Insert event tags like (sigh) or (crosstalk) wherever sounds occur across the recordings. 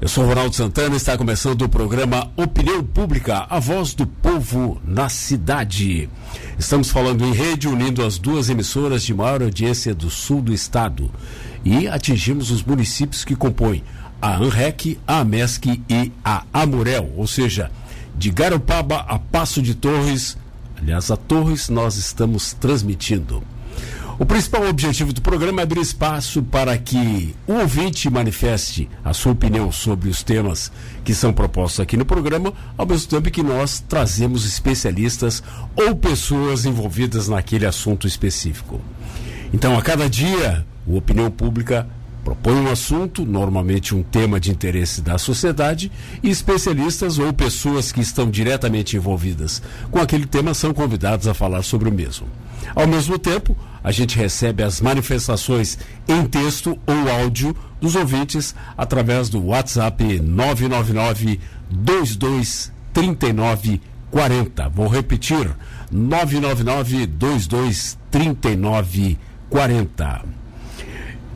Eu sou Ronaldo Santana e está começando o programa Opinião Pública, a voz do povo na cidade. Estamos falando em rede, unindo as duas emissoras de maior audiência do sul do estado. E atingimos os municípios que compõem a ANREC, a AMESC e a Amurel, ou seja, de Garopaba a Passo de Torres. Aliás, a Torres nós estamos transmitindo. O principal objetivo do programa é abrir espaço para que o ouvinte manifeste a sua opinião sobre os temas que são propostos aqui no programa, ao mesmo tempo que nós trazemos especialistas ou pessoas envolvidas naquele assunto específico. Então, a cada dia, o Opinião Pública propõe um assunto, normalmente um tema de interesse da sociedade, e especialistas ou pessoas que estão diretamente envolvidas com aquele tema são convidados a falar sobre o mesmo. Ao mesmo tempo, a gente recebe as manifestações em texto ou áudio dos ouvintes através do WhatsApp 999 2239 40. Vou repetir: 999 2239 40.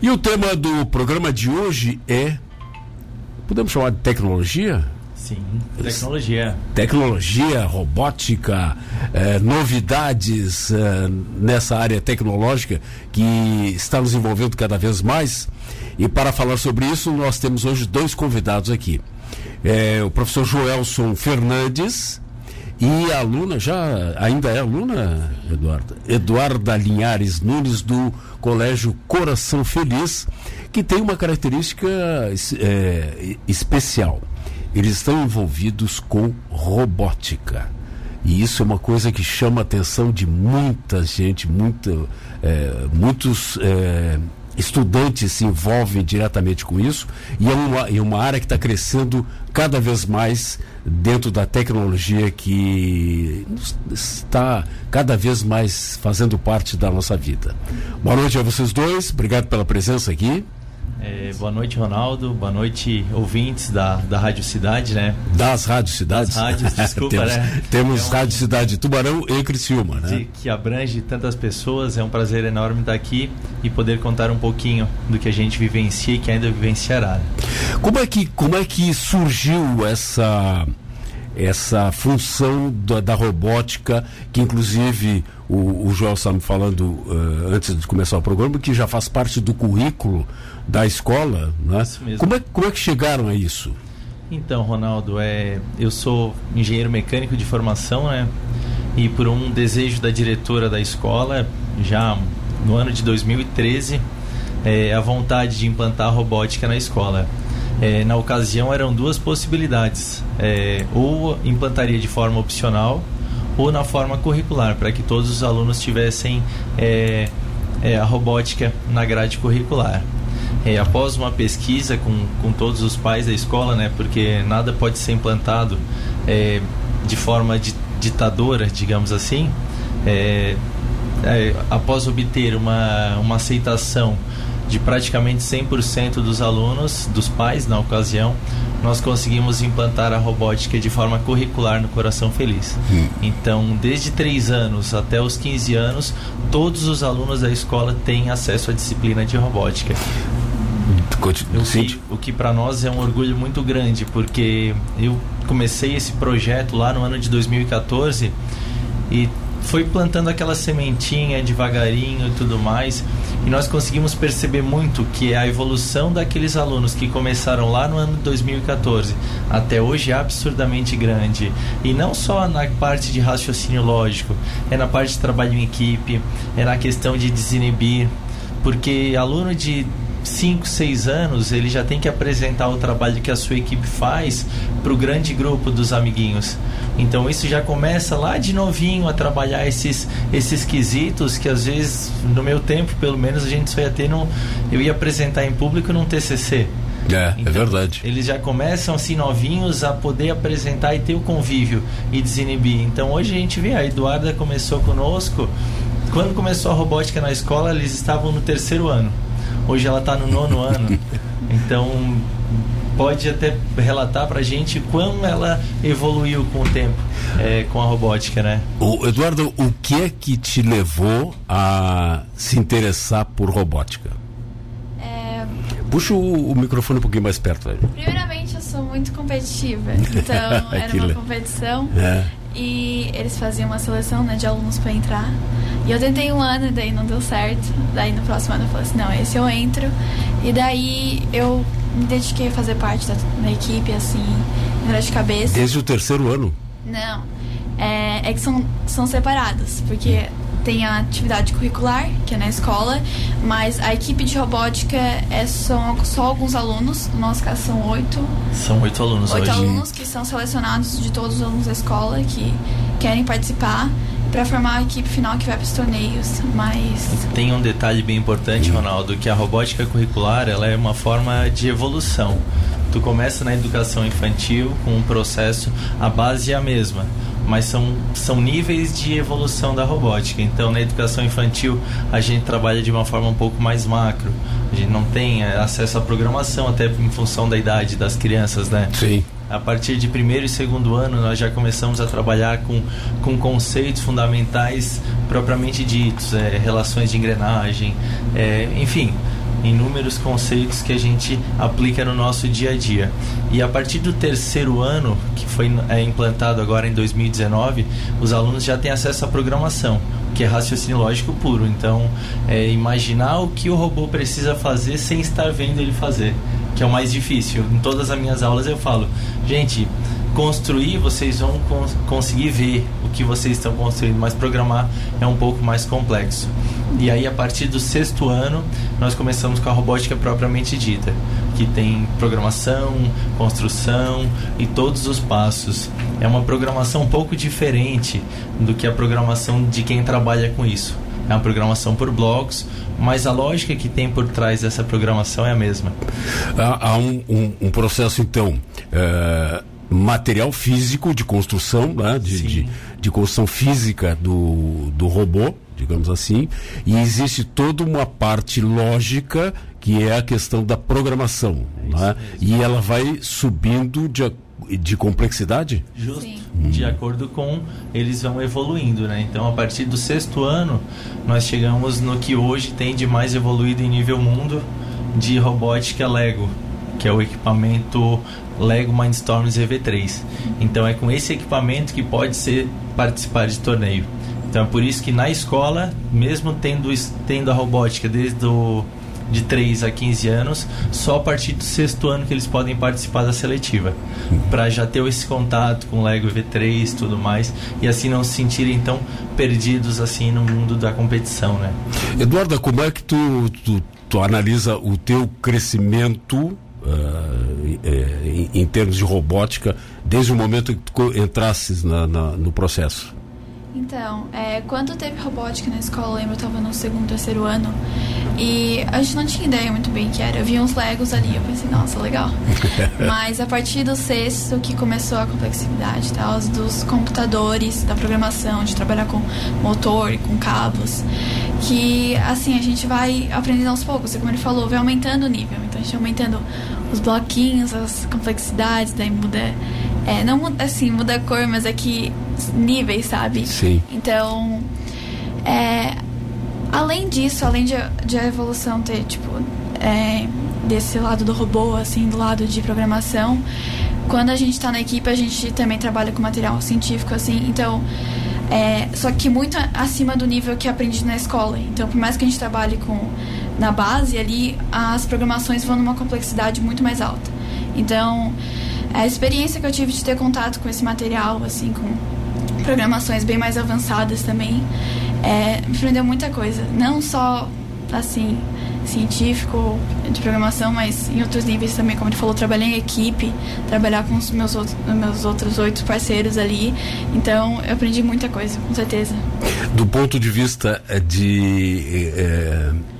E o tema do programa de hoje é podemos chamar de tecnologia? Sim, tecnologia. Tecnologia, robótica, eh, novidades eh, nessa área tecnológica que está nos envolvendo cada vez mais. E para falar sobre isso, nós temos hoje dois convidados aqui. Eh, o professor Joelson Fernandes e a aluna, já ainda é aluna, Eduarda? Eduarda Linhares Nunes, do Colégio Coração Feliz, que tem uma característica especial eles estão envolvidos com robótica. E isso é uma coisa que chama a atenção de muita gente, é, muitos é, estudantes se envolvem diretamente com isso, e é uma, é uma área que está crescendo cada vez mais dentro da tecnologia que está cada vez mais fazendo parte da nossa vida. Boa noite a vocês dois, obrigado pela presença aqui. É, boa noite, Ronaldo. Boa noite, ouvintes da, da Rádio Cidade, né? Das Rádio Cidades? Das rádios, (laughs) desculpa, temos, né? Temos é um... Rádio Cidade Tubarão e Criciúma, né? De, que abrange tantas pessoas. É um prazer enorme estar aqui e poder contar um pouquinho do que a gente vivencia e que ainda vivenciará. Como é que, como é que surgiu essa essa função da, da, robótica, que inclusive o, o Joel estava me falando uh, antes de começar o programa, que já faz parte do currículo da escola, né? Isso mesmo. Como é, como é que chegaram a isso? Então, Ronaldo, é, eu sou engenheiro mecânico de formação, né? E por um desejo da diretora da escola, já no ano de 2013, é, a vontade de implantar a robótica na escola. É, na ocasião eram duas possibilidades: é, ou implantaria de forma opcional ou na forma curricular, para que todos os alunos tivessem é, é a robótica na grade curricular é, após uma pesquisa com, com todos os pais da escola, né, porque nada pode ser implantado é, de forma ditadora, digamos assim, é, é, após obter uma, uma aceitação de praticamente 100% dos alunos, dos pais na ocasião, nós conseguimos implantar a robótica de forma curricular no Coração Feliz. Hum. Então, desde 3 anos até os 15 anos, todos os alunos da escola têm acesso à disciplina de robótica. O que, o que para nós é um orgulho muito grande, porque eu comecei esse projeto lá no ano de 2014 e foi plantando aquela sementinha devagarinho e tudo mais. E nós conseguimos perceber muito que a evolução daqueles alunos que começaram lá no ano de 2014 até hoje é absurdamente grande. E não só na parte de raciocínio lógico, é na parte de trabalho em equipe, é na questão de desinibir. Porque aluno de 5, 6 anos, ele já tem que apresentar o trabalho que a sua equipe faz para o grande grupo dos amiguinhos. Então isso já começa lá de novinho a trabalhar esses, esses quesitos que às vezes, no meu tempo, pelo menos, a gente só ia ter no. Eu ia apresentar em público num TCC. É, é então, é verdade. Eles já começam assim novinhos a poder apresentar e ter o convívio e desinibir. Então hoje a gente vê, a Eduarda começou conosco. Quando começou a robótica na escola, eles estavam no terceiro ano. Hoje ela está no nono ano. (laughs) Então, pode até relatar para a gente como ela evoluiu com o tempo, é, com a robótica, né? O Eduardo, o que é que te levou a se interessar por robótica? É... Puxa o, o, microfone um pouquinho mais perto. Aí. Primeiramente, eu sou muito competitiva. (laughs) Então, era uma competição. É. E eles faziam uma seleção né, de alunos para entrar. E eu tentei um ano e daí não deu certo. Daí no próximo ano eu falei assim, não, esse eu entro. E daí eu me dediquei a fazer parte da, da equipe, assim, de cabeça. Desde o terceiro ano? Não. É, é que são, são separados, porque tem a atividade curricular, que é na escola, mas a equipe de robótica é só, só alguns alunos, no nosso caso são oito. São oito alunos oito hoje. alunos que são selecionados de todos os alunos da escola que querem participar para formar a equipe final que vai para os torneios. Mas tem um detalhe bem importante, Ronaldo, que a robótica curricular ela é uma forma de evolução. Tu começa na educação infantil com um processo, a base é a mesma mas são, são níveis de evolução da robótica. Então, na educação infantil, a gente trabalha de uma forma um pouco mais macro. A gente não tem é, acesso à programação, até em função da idade das crianças, né? Sim. A partir de primeiro e segundo ano, nós já começamos a trabalhar com, com conceitos fundamentais propriamente ditos, é, relações de engrenagem, é, enfim, inúmeros conceitos que a gente aplica no nosso dia a dia. E a partir do terceiro ano, que foi é, implantado agora em 2019, os alunos já têm acesso à programação, que é raciocínio lógico puro. Então, é imaginar o que o robô precisa fazer sem estar vendo ele fazer, que é o mais difícil. Em todas as minhas aulas eu falo, gente, construir vocês vão cons conseguir ver o que vocês estão construindo, mas programar é um pouco mais complexo. E aí, a partir do sexto ano, nós começamos com a robótica propriamente dita, que tem programação, construção e todos os passos. É uma programação um pouco diferente do que a programação de quem trabalha com isso. É uma programação por blocos, mas a lógica que tem por trás dessa programação é a mesma. Há, há um, um, um, processo, então. É material físico de construção, né? de, de, de, construção física do, do robô, digamos assim, e existe toda uma parte lógica que é a questão da programação. É né? E ela vai subindo de, de complexidade? Justo. Hum. De acordo com eles vão evoluindo, né? Então, a partir do sexto ano, nós chegamos no que hoje tem de mais evoluído em nível mundo de robótica Lego, que é o equipamento Lego Mindstorms EV3. Então é com esse equipamento que pode ser participar de torneio. Então é por isso que na escola, mesmo tendo, tendo a robótica desde o, de 3 a 15 anos, só a partir do sexto ano que eles podem participar da seletiva. Para já ter esse contato com Lego EV3 e tudo mais, e assim não se sentirem tão perdidos assim no mundo da competição, né? Eduardo, como é que tu, tu, tu analisa o teu crescimento uh, em, termos de robótica desde o momento que tu entrasses na, na, no processo? Então, é, quando teve robótica na escola, eu lembro, eu estava no segundo, terceiro ano, e a gente não tinha ideia muito bem o que era. Eu vi uns Legos ali, eu pensei, nossa, legal. (laughs) Mas a partir do sexto que começou a complexidade, tá? Os dos computadores, da programação, de trabalhar com motor e com cabos, que assim, a gente vai aprendendo aos poucos, como ele falou, vai aumentando o nível. Então a gente vai aumentando os bloquinhos, as complexidades, daí muda. É, não muda assim, muda a cor, mas é que níveis, sabe? Sim. Então, é, além disso, além de, de a evolução ter, tipo, é, desse lado do robô, assim, do lado de programação, quando a gente está na equipe, a gente também trabalha com material científico, assim, então. É, só que muito acima do nível que aprendi na escola. Então, por mais que a gente trabalhe com na base ali, as programações vão numa complexidade muito mais alta. Então, a experiência que eu tive de ter contato com esse material, assim, com programações bem mais avançadas também, é, me aprendeu muita coisa. Não só, assim, científico, de programação, mas em outros níveis também, como ele falou, trabalhar em equipe, trabalhar com os meus outros, meus outros oito parceiros ali. Então, eu aprendi muita coisa, com certeza. Do ponto de vista eh, de. É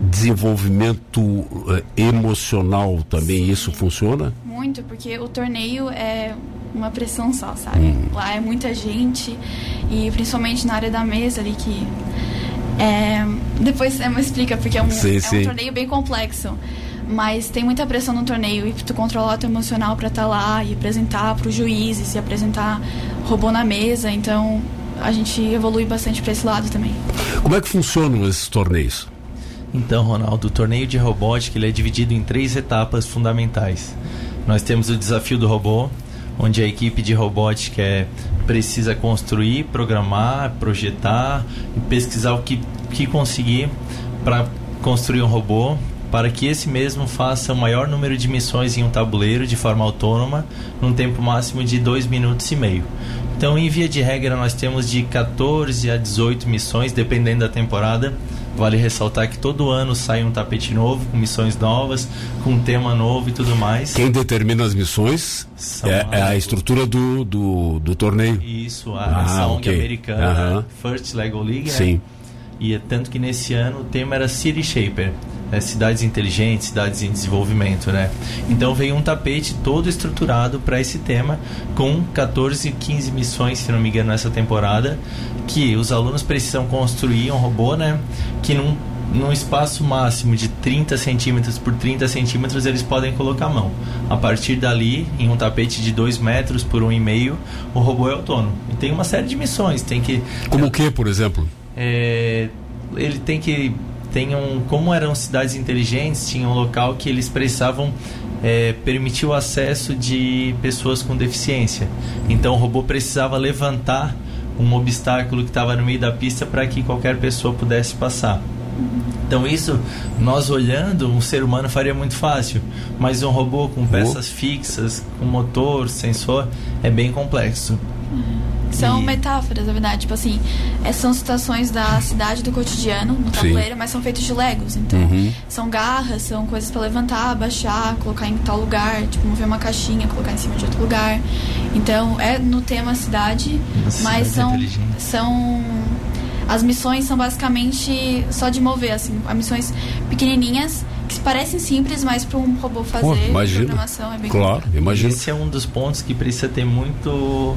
desenvolvimento eh, emocional também Sim, isso funciona? Muito, porque o torneio é uma pressão só, sabe? Hum. Lá é muita gente e principalmente na área da mesa ali que é, depois me explica porque é um, sim, é um torneio bem complexo mas tem muita pressão no torneio e tu controlar o teu emocional para estar tá lá e apresentar para os juízes e apresentar robô na mesa então a gente evolui bastante para esse lado também como é que funcionam esses torneios então, Ronaldo, o torneio de robótica ele é dividido em três etapas fundamentais. Nós temos o desafio do robô, onde a equipe de robótica é, precisa construir, programar, projetar e pesquisar o que, que conseguir para construir um robô para que esse mesmo faça o maior número de missões em um tabuleiro de forma autônoma, num tempo máximo de 2 minutos e meio. Então, em via de regra, nós temos de 14 a 18 missões, dependendo da temporada. Vale ressaltar que todo ano sai um tapete novo, com missões novas, com um tema novo e tudo mais. Quem determina as missões é, é, a estrutura do, do, do torneio. Isso, a, ah, essa ONG okay. americana, First Lego League. Sim. Né? E é tanto que nesse ano o tema era City Shaper é, cidades inteligentes, cidades em desenvolvimento, né? Então veio um tapete todo estruturado para esse tema, com 14, 15 missões, se não me engano, nessa temporada, que os alunos precisam construir um robô, né? Que num, num espaço máximo de 30 centímetros por 30 centímetros eles podem colocar a mão. A partir dali, em um tapete de 2 metros por 1,5, um o robô é autônomo. E tem uma série de missões, tem que... Como o que, por exemplo? É, ele tem que tenham, como eram cidades inteligentes, tinha um local que eles precisavam é, permitir o acesso de pessoas com deficiência. Então o robô precisava levantar um obstáculo que estava no meio da pista para que qualquer pessoa pudesse passar. Então isso, nós olhando, um ser humano faria muito fácil, mas um robô com peças fixas, com motor, sensor, é bem complexo. São e... metáforas, na verdade. Tipo assim, é, são situações da cidade, do cotidiano, no tabuleiro, Sim. mas são feitos de legos. Então, uhum. são garras, são coisas para levantar, baixar, colocar em tal lugar, tipo, mover uma caixinha, colocar em cima de outro lugar. Então, é no tema cidade, Nossa, mas são, são as missões são basicamente só de mover, assim, missões pequenininhas que parecem simples, mas para um robô fazer Pô, programação é bem Claro, imagina. Esse é um dos pontos que precisa ter muito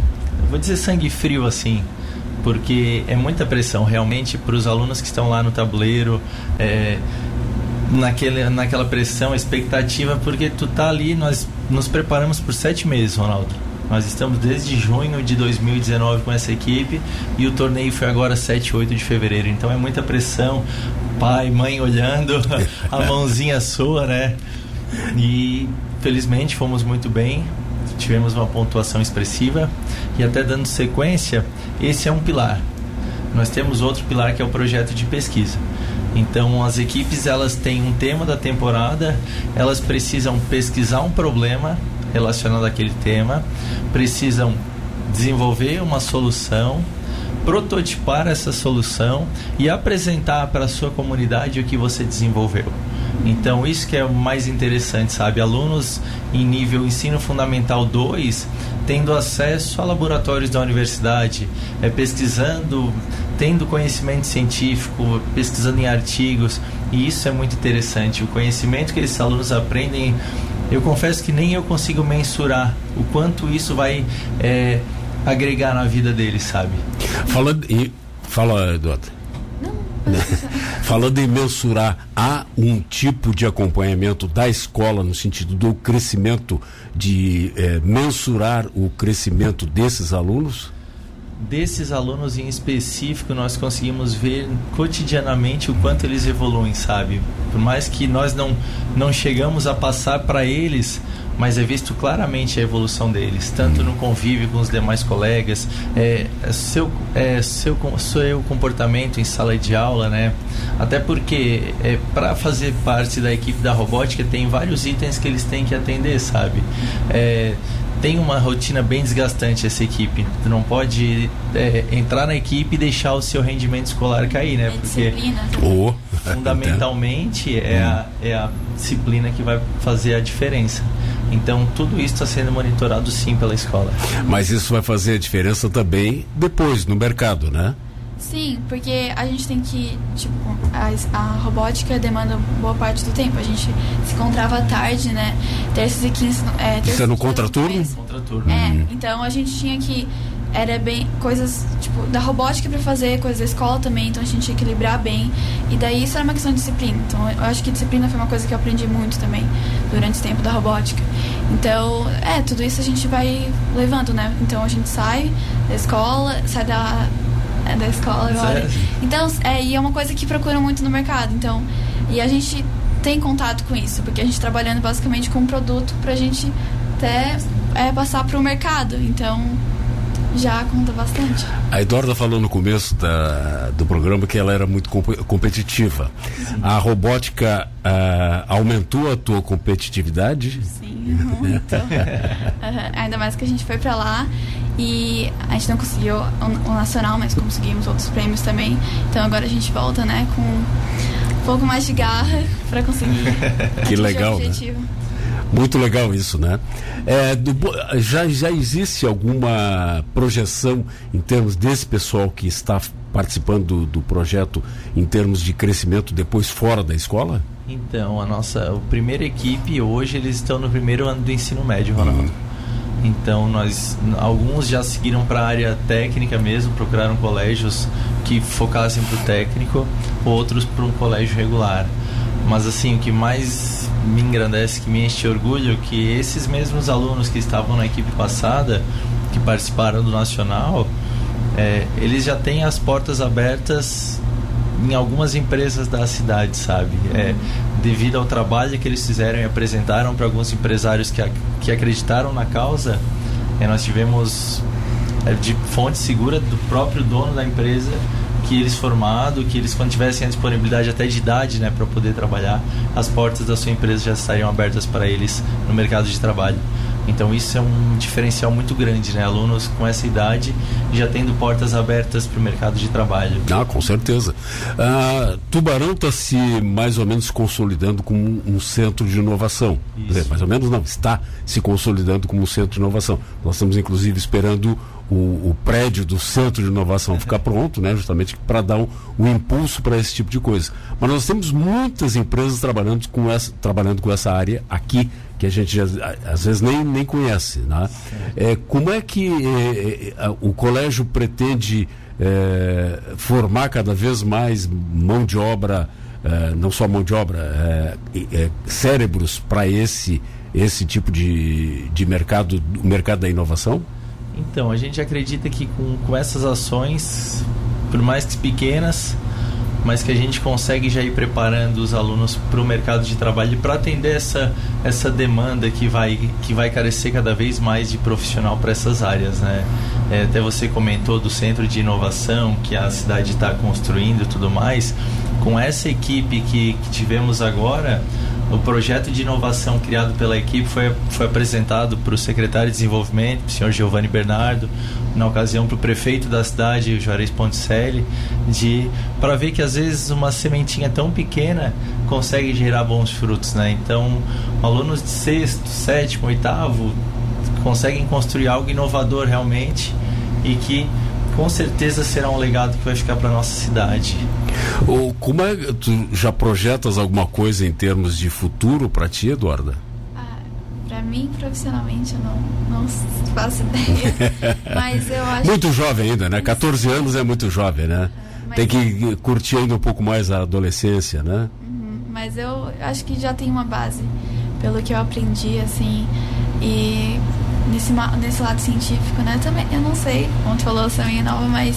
vou dizer sangue frio assim, porque é muita pressão realmente para os alunos que estão lá no tabuleiro, é, naquele, naquela pressão, expectativa, porque tu tá ali, nós nos preparamos por sete meses, Ronaldo. Nós estamos desde junho de 2019 com essa equipe e o torneio foi agora 7 8 de fevereiro. Então é muita pressão, pai, mãe olhando, (laughs) a mãozinha sua, né? E felizmente fomos muito bem tivemos uma pontuação expressiva e até dando sequência, esse é um pilar. Nós temos outro pilar que é o projeto de pesquisa. Então as equipes elas têm um tema da temporada, elas precisam pesquisar um problema relacionado àquele tema, precisam desenvolver uma solução, prototipar essa solução e apresentar para a sua comunidade o que você desenvolveu. Então, isso que é o mais interessante, sabe? Alunos em nível ensino fundamental 2 tendo acesso a laboratórios da universidade, é, pesquisando, tendo conhecimento científico, pesquisando em artigos, e isso é muito interessante. O conhecimento que esses alunos aprendem, eu confesso que nem eu consigo mensurar o quanto isso vai é, agregar na vida deles, sabe? Fala, e, fala Eduardo. (laughs) Falando em mensurar, há um tipo de acompanhamento da escola no sentido do crescimento, de eh, mensurar o crescimento desses alunos? Desses alunos em específico, nós conseguimos ver cotidianamente o quanto eles evoluem, sabe? Por mais que nós não, não chegamos a passar para eles mas é visto claramente a evolução deles, tanto no convívio com os demais colegas, é, é seu, é, seu, seu comportamento em sala de aula, né? Até porque é, para fazer parte da equipe da robótica tem vários itens que eles têm que atender, sabe? É, tem uma rotina bem desgastante essa equipe. Tu não pode é, entrar na equipe e deixar o seu rendimento escolar cair, né? É Porque oh. fundamentalmente é a, é a disciplina que vai fazer a diferença. Então tudo isso está sendo monitorado sim pela escola. Mas isso vai fazer a diferença também depois no mercado, né? Sim, porque a gente tem que, tipo, a, a robótica demanda boa parte do tempo. A gente se encontrava à tarde, né? Terças e quintas. É, terças Isso é no contraturno? Contraturno. É, então a gente tinha que era bem coisas tipo da robótica para fazer coisas da escola também então a gente tinha que equilibrar bem. E daí isso era uma questão de disciplina. Então eu acho que disciplina foi uma coisa que eu aprendi muito também durante o tempo da robótica. Então é tudo isso a gente vai levando né? Então a gente sai da escola sai da é, da escola agora. Sério? então é e é uma coisa que procuram muito no mercado. Então e a gente tem contato com isso porque a gente trabalhando basicamente com um produto para a gente até é, passar para o mercado. Então, já conta bastante. A Eduarda falou no começo da, do programa que ela era muito comp competitiva. Sim. A robótica uh, aumentou a tua competitividade? Sim, muito. uhum. (laughs) Ainda mais que a gente foi para lá e a gente não conseguiu o, o, nacional, mas conseguimos outros prêmios também. Então agora a gente volta, né, com um pouco mais de garra para conseguir. que legal, né? Muito legal isso, né? É, do, já, já existe alguma projeção em termos desse pessoal que está participando do, do, projeto em termos de crescimento depois fora da escola? Então, a nossa a primeira equipe hoje eles estão no primeiro ano do ensino médio, Ronaldo. Uhum. Então nós alguns já seguiram para a área técnica mesmo, procuraram colégios que focassem para o técnico, outros para um colégio regular. Mas assim, o que mais me engrandece, que me enche de orgulho, que esses mesmos alunos que estavam na equipe passada, que participaram do Nacional, é, eles já têm as portas abertas em algumas empresas da cidade, sabe? É, devido ao trabalho que eles fizeram e apresentaram para alguns empresários que, que acreditaram na causa, é, nós tivemos é, de fonte segura do próprio dono da empresa que eles formado, que eles quando tivessem a disponibilidade até de idade, né, para poder trabalhar, as portas da sua empresa já estariam abertas para eles no mercado de trabalho. Então isso é um diferencial muito grande, né? Alunos com essa idade já tendo portas abertas para o mercado de trabalho. Ah, com certeza. Ah, Tubarão está se mais ou menos consolidando como um, centro de inovação. Dizer, mais ou menos não, está se consolidando como um centro de inovação. Nós estamos inclusive esperando o, o, prédio do centro de inovação ficar pronto, né, justamente para dar um, um impulso para esse tipo de coisa. Mas nós temos muitas empresas trabalhando com essa, trabalhando com essa área aqui que a gente às vezes nem, nem conhece. Né? É, como é que é, é, o colégio pretende é, formar cada vez mais mão de obra, é, não só mão de obra, é, cérebros para esse, esse tipo de, de mercado, o mercado da inovação? Então, a gente acredita que com, com essas ações, por mais que pequenas, mas que a gente consegue já ir preparando os alunos para o mercado de trabalho para atender essa, essa demanda que vai, que vai carecer cada vez mais de profissional para essas áreas. Né? É, até você comentou do centro de inovação que a cidade está construindo e tudo mais. Com essa equipe que, que tivemos agora, o projeto de inovação criado pela equipe foi, foi apresentado para o secretário de desenvolvimento, o senhor Giovanni Bernardo, na ocasião para o prefeito da cidade, Juarez Ponticelli, de para ver que às vezes uma sementinha tão pequena consegue gerar bons frutos, né? Então, alunos de sexto, sétimo, oitavo conseguem construir algo inovador realmente e que com certeza será um legado que vai ficar para nossa cidade. O, como é tu já projetas alguma coisa em termos de futuro para ti, Eduarda? Ah, para mim, profissionalmente, eu não, não faço ideia. (laughs) mas eu acho. Muito jovem ainda, né? 14 anos é muito jovem, né? Mas... Tem que curtir ainda um pouco mais a adolescência, né? Uhum, mas eu acho que já tem uma base, pelo que eu aprendi, assim. E nesse, nesse lado científico, né? Também, eu não sei, tu falou, também é nova, mas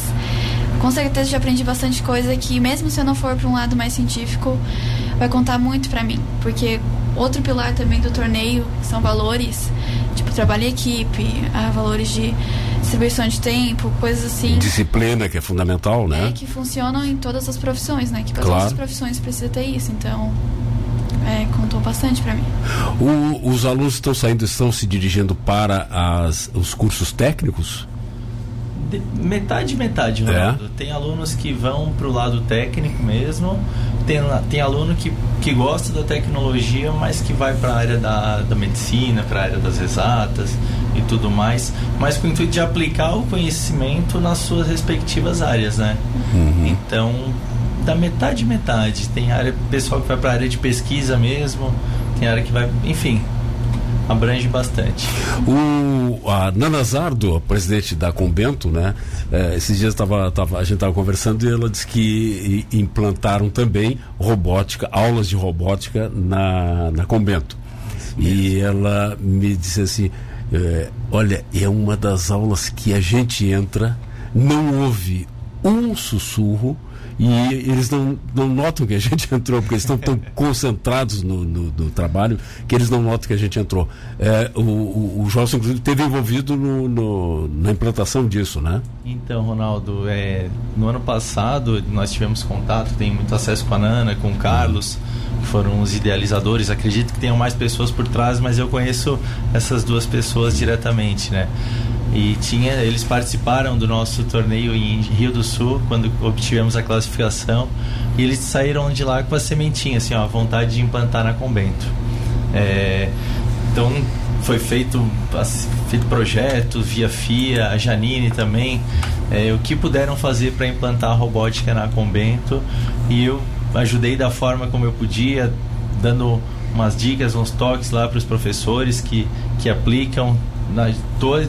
com certeza já aprendi bastante coisa que mesmo se eu não for para um lado mais científico, vai contar muito para mim, porque outro pilar também do torneio são valores, tipo trabalho em equipe, ah, valores de distribuição de tempo, coisas assim. Disciplina que é fundamental, né? É, que funcionam em todas as profissões, né? Que para claro. todas as profissões precisa ter isso, então é, contou bastante para mim. O, os alunos estão saindo, estão se dirigindo para as, os cursos técnicos? De, metade, metade, é? Ronaldo. É. Tem alunos que vão para o lado técnico mesmo, tem, tem aluno que, que gosta da tecnologia, mas que vai para a área da, da medicina, para a área das exatas e tudo mais, mas com o intuito de aplicar o conhecimento nas suas respectivas áreas, né? Uhum. Então, da metade metade. Tem área pessoal que vai para área de pesquisa mesmo, tem área que vai, enfim, abrange bastante. O a Nana Zardo, a presidente da Convento, né? É, esses dias tava, tava, a gente estava conversando e ela disse que implantaram também robótica, aulas de robótica na, na Convento. E ela me disse assim, é, olha, é uma das aulas que a gente entra, não ouve um sussurro, e eles não, não notam que a (laughs) gente entrou, porque eles estão tão concentrados no, no, no, trabalho que eles não notam que a gente entrou. É, o, o, o Josson, inclusive, esteve envolvido no, no, na implantação disso, né? Então, Ronaldo, é, no ano passado nós tivemos contato, tem muito acesso com a Nana, com o Carlos, que foram os idealizadores. Acredito que tenham mais pessoas por trás, mas eu conheço essas duas pessoas diretamente, né? E tinha, eles participaram do nosso torneio em Rio do Sul, quando obtivemos a classificação. E eles saíram de lá com a sementinha, assim, ó, a vontade de implantar na Convento. É, então, foi feito, feito projeto via FIA, a Janine também, é, o que puderam fazer para implantar a robótica na Convento. E eu ajudei da forma como eu podia, dando umas dicas, uns toques lá para os professores que, que aplicam,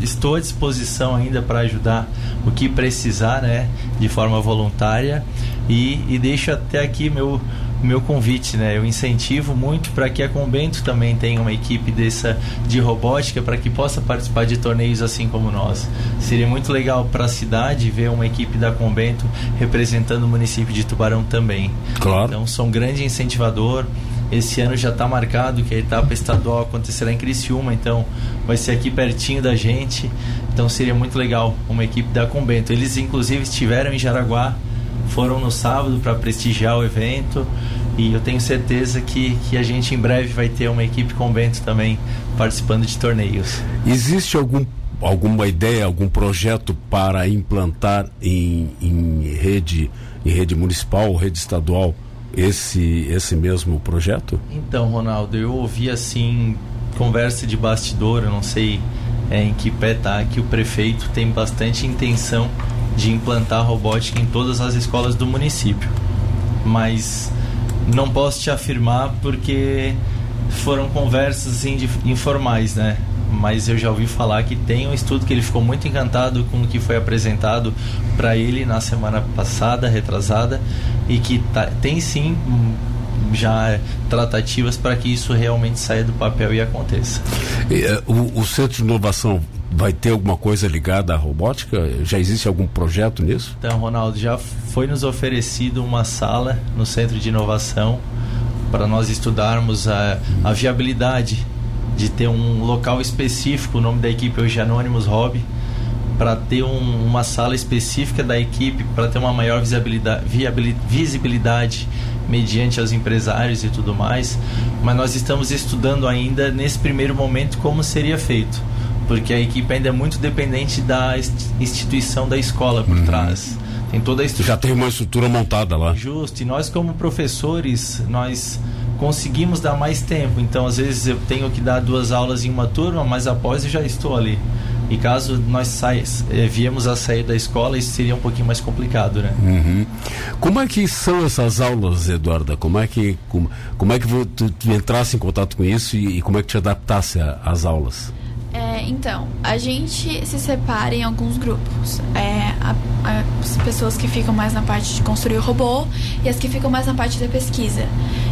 estou à disposição ainda para ajudar o que precisar, né, de forma voluntária e, e deixo até aqui meu meu convite, né? Eu incentivo muito para que a Convento também tenha uma equipe dessa de robótica para que possa participar de torneios assim como nós. Seria muito legal para a cidade ver uma equipe da Convento representando o município de Tubarão também. Claro. Então, sou um grande incentivador. Esse ano já está marcado que a etapa estadual acontecerá em Criciúma, então vai ser aqui pertinho da gente. Então seria muito legal uma equipe da Convento. Eles inclusive estiveram em Jaraguá, foram no sábado para prestigiar o evento e eu tenho certeza que, que a gente em breve vai ter uma equipe Convento também participando de torneios. Existe algum alguma ideia, algum projeto para implantar em, em rede em rede municipal, rede estadual esse esse mesmo projeto? Então, Ronaldo, eu ouvi assim conversa de bastidor, eu não sei é, em que pé tá, que o prefeito tem bastante intenção de implantar robótica em todas as escolas do município. Mas não posso te afirmar porque foram conversas assim, informais, né? Mas eu já ouvi falar que tem um estudo que ele ficou muito encantado com o que foi apresentado para ele na semana passada, retrasada, e que tá, tem sim já tratativas para que isso realmente saia do papel e aconteça. E, uh, o, o, Centro de Inovação vai ter alguma coisa ligada à robótica? Já existe algum projeto nisso? Então, Ronaldo, já foi nos oferecido uma sala no Centro de Inovação para nós estudarmos a, a viabilidade de ter um local específico, o nome da equipe hoje é Anonymous Hobby, para ter um, uma sala específica da equipe, para ter uma maior visibilidade, visibilidade mediante aos empresários e tudo mais. Mas nós estamos estudando ainda nesse primeiro momento como seria feito, porque a equipe ainda é muito dependente da instituição da escola por uhum. trás. Tem toda a estrutura. Já tem uma estrutura montada lá. Justo. E nós como professores, nós conseguimos dar mais tempo. Então, às vezes eu tenho que dar duas aulas em uma turma, mas após eu já estou ali. E caso nós sai, eh, viemos a sair da escola, isso seria um pouquinho mais complicado, né? Uhum. Como é que são essas aulas, Eduarda? Como é que como, como é que tu, tu entrasse em contato com isso e, e como é que te adaptasse às aulas? É, então, a gente se separa em alguns grupos. É, a, a, as pessoas que ficam mais na parte de construir o robô e as que ficam mais na parte da pesquisa.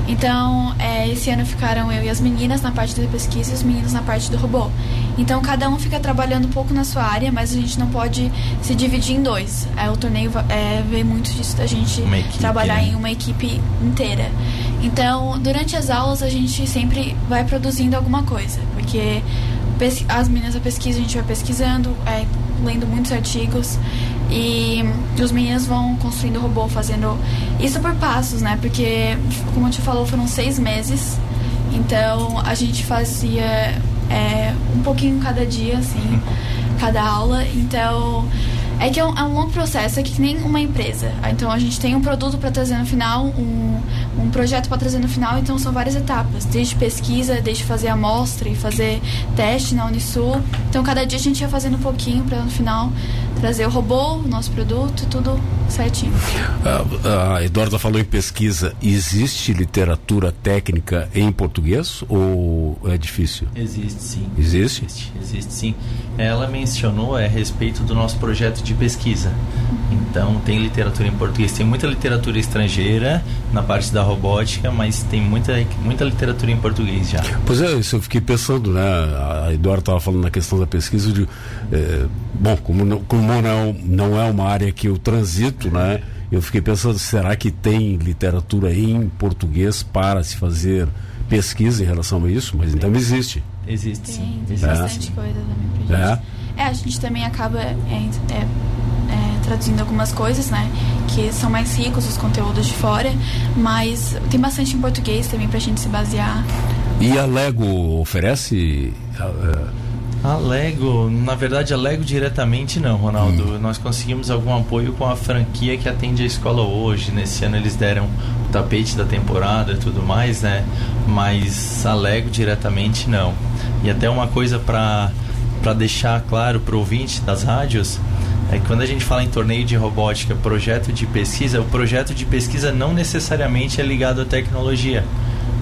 Então, é, esse ano ficaram eu e as meninas na parte da pesquisa e os meninos na parte do robô. Então, cada um fica trabalhando um pouco na sua área, mas a gente não pode se dividir em dois. É, o torneio é, vê muito disso da gente equipe, trabalhar né? em uma equipe inteira. Então, durante as aulas, a gente sempre vai produzindo alguma coisa, porque as meninas da pesquisa, a gente vai pesquisando, é, lendo muitos artigos e os meninos vão construindo robô, fazendo isso por passos, né? Porque, como a gente falou, foram seis meses, então a gente fazia é, um pouquinho cada dia, assim, cada aula, então é que é um, é um longo processo, é que nem uma empresa. Então a gente tem um produto para trazer no final, um, um projeto para trazer no final, então são várias etapas, desde pesquisa, desde fazer amostra e fazer teste na Unisul. Então cada dia a gente ia fazendo um pouquinho para no final trazer o robô, o nosso produto, tudo certinho. A, a Eduarda falou em pesquisa. Existe literatura técnica em português ou é difícil? Existe sim. Existe? Existe, existe sim. Ela mencionou é, a respeito do nosso projeto de pesquisa. Então tem literatura em português, tem muita literatura estrangeira na parte da robótica, mas tem muita, muita literatura em português já. Pois é, isso eu fiquei pensando, né? A Eduardo estava falando na questão da pesquisa de, é, bom, como, não, como não, não é uma área que eu transito, né? Eu fiquei pensando, será que tem literatura em português para se fazer pesquisa em relação a isso? Mas então existe. Existe Tem, sim. tem Existe. bastante coisa também pra gente. É. É, a gente também acaba é, é, é, traduzindo algumas coisas, né? Que são mais ricos os conteúdos de fora, mas tem bastante em português também pra gente se basear. E a Lego oferece. ah, A Lego, na verdade, a Lego diretamente não, Ronaldo. Hum. Nós conseguimos algum apoio com a franquia que atende a escola hoje. Nesse ano eles deram o tapete da temporada e tudo mais, né? Mas a Lego diretamente não. E até uma coisa para para deixar claro para o ouvinte das rádios é que quando a gente fala em torneio de robótica, projeto de pesquisa, o projeto de pesquisa não necessariamente é ligado à tecnologia.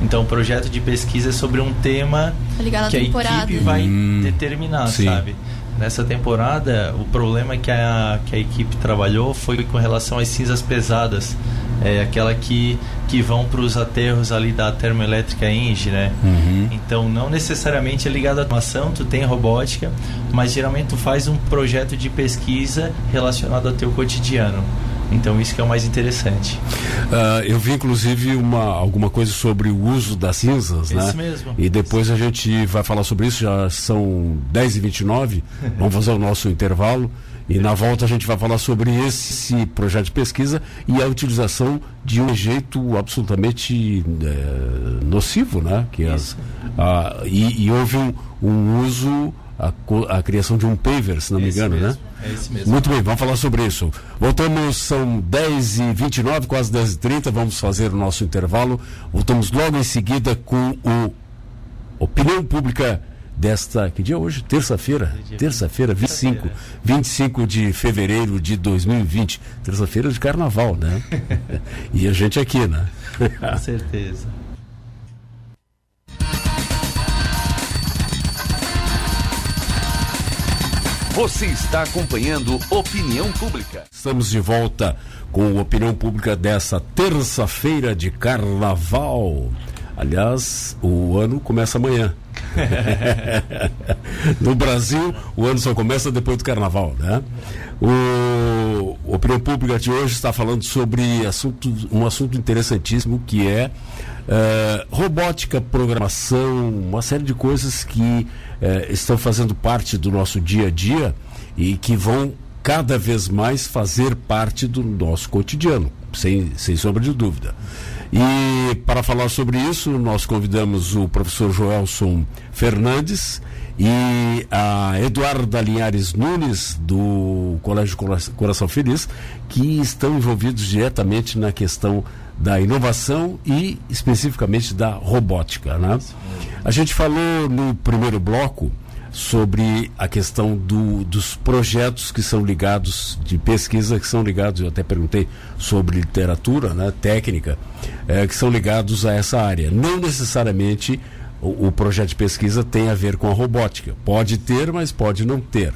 Então, o projeto de pesquisa é sobre um tema Tá ligado que a equipe vai Hum, determinar, sim. sabe? Nessa temporada, o problema que a, que a equipe trabalhou foi com relação às cinzas pesadas. É aquela que, que vão para os aterros ali da termoelétrica Engie, né? uhum. Então, não necessariamente é ligado à automação, tu tem robótica, mas geralmente tu faz um projeto de pesquisa relacionado ao teu cotidiano. Então, isso que é o mais interessante. Ah, eu vi inclusive uma, alguma coisa sobre o uso das cinzas, né? Esse mesmo. E depois a gente vai falar sobre isso, já são 10h29, (laughs) vamos fazer o nosso intervalo. E na volta a gente vai falar sobre esse projeto de pesquisa e a utilização de um jeito absolutamente eh, nocivo, né? Que as, Isso. ah, e, e houve um, um uso, a, a criação de um paver, se não me engano, né? É esse mesmo. Muito bem, vamos falar sobre isso. Voltamos, são 10h29, quase 10h30, vamos fazer o nosso intervalo. Voltamos logo em seguida com o Opinião Pública desta. Que dia é hoje? Terça-feira? Dia Terça-feira, 25. Terça-feira. 25 de fevereiro de 2020. Terça-feira de carnaval, né? (laughs) e a gente aqui, né? Com certeza. Você está acompanhando Opinião Pública. Estamos de volta com a opinião pública dessa terça-feira de carnaval. Aliás, o ano começa amanhã. (laughs) no Brasil, o ano só começa depois do carnaval, né? O a opinião pública de hoje está falando sobre assunto, um assunto interessantíssimo que é eh, robótica, programação, uma série de coisas que eh, estão fazendo parte do nosso dia a dia e que vão cada vez mais fazer parte do nosso cotidiano, sem, sem sombra de dúvida. E para falar sobre isso, nós convidamos o professor Joelson Fernandes e a Eduarda Linhares Nunes, do Colégio Cora- Coração Feliz, que estão envolvidos diretamente na questão da inovação e especificamente da robótica. Né? A gente falou no primeiro bloco sobre a questão do, dos projetos que são ligados de pesquisa que são ligados eu até perguntei sobre literatura né, técnica eh, que são ligados a essa área não necessariamente o, o projeto de pesquisa tem a ver com a robótica pode ter mas pode não ter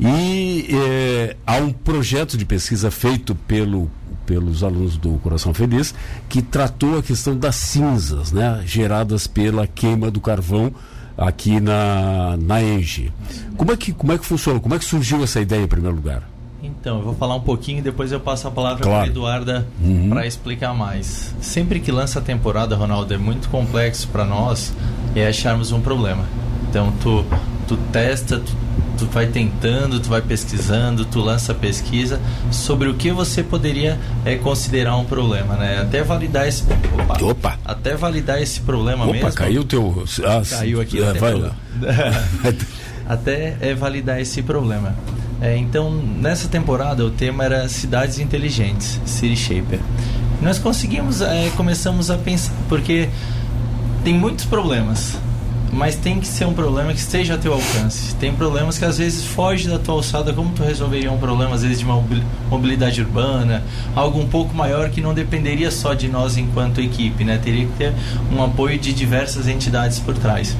e eh, há um projeto de pesquisa feito pelo pelos alunos do Coração Feliz que tratou a questão das cinzas né, geradas pela queima do carvão aqui na, na Engie. Como é, que, como é que funciona? Como é que surgiu essa ideia em primeiro lugar? Então, eu vou falar um pouquinho e depois eu passo a palavra Claro. para Eduarda Uhum. para explicar mais. Sempre que lança a temporada, Ronaldo, é muito complexo para nós é acharmos um problema. Então, tu, tu testa, tu, tu vai tentando, tu vai pesquisando, tu lança pesquisa sobre o que você poderia é, considerar um problema, né? Até validar esse opa, Opa! até validar esse problema Opa, mesmo. caiu o teu. Ah, Caiu aqui, é, não tem vai lá. (laughs) até é, validar esse problema. É, então, nessa temporada, o tema era cidades inteligentes, City Shaper. Nós conseguimos, é, começamos a pensar, porque tem muitos problemas, mas tem que ser um problema que esteja a teu alcance. Tem problemas que às vezes foge da tua alçada, como tu resolveria um problema, às vezes de mobil- mobilidade urbana, algo um pouco maior que não dependeria só de nós enquanto equipe, né? Teria que ter um apoio de diversas entidades por trás.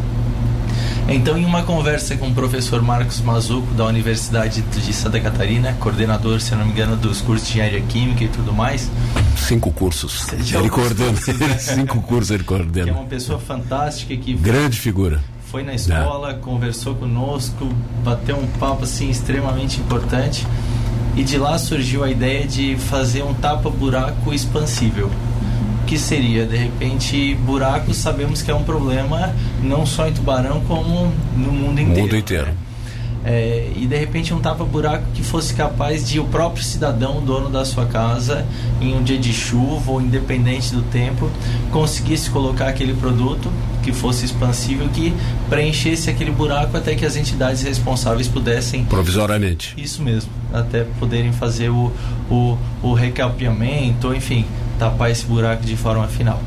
Então, em uma conversa com o professor Marcos Mazuco, da Universidade de Santa Catarina, coordenador, se não me engano, dos cursos de engenharia química e tudo mais, Cinco cursos. Ele coordena. cursos, (laughs) né? Cinco cursos ele que é coordena. uma pessoa fantástica que Grande figura. foi na escola, conversou conosco, bateu um papo assim extremamente importante. E de lá surgiu a ideia de fazer um tapa-buraco expansível. Que seria, de repente, buracos sabemos que é um problema não só em Tubarão, como no mundo inteiro. Mundo inteiro. né? É, e de repente um tapa-buraco que fosse capaz de o próprio cidadão, dono da sua casa, em um dia de chuva ou independente do tempo, conseguisse colocar aquele produto que fosse expansível, que preenchesse aquele buraco até que as entidades responsáveis pudessem Provisoriamente. isso mesmo, até poderem fazer o, o, o recapeamento, enfim, tapar esse buraco de forma final.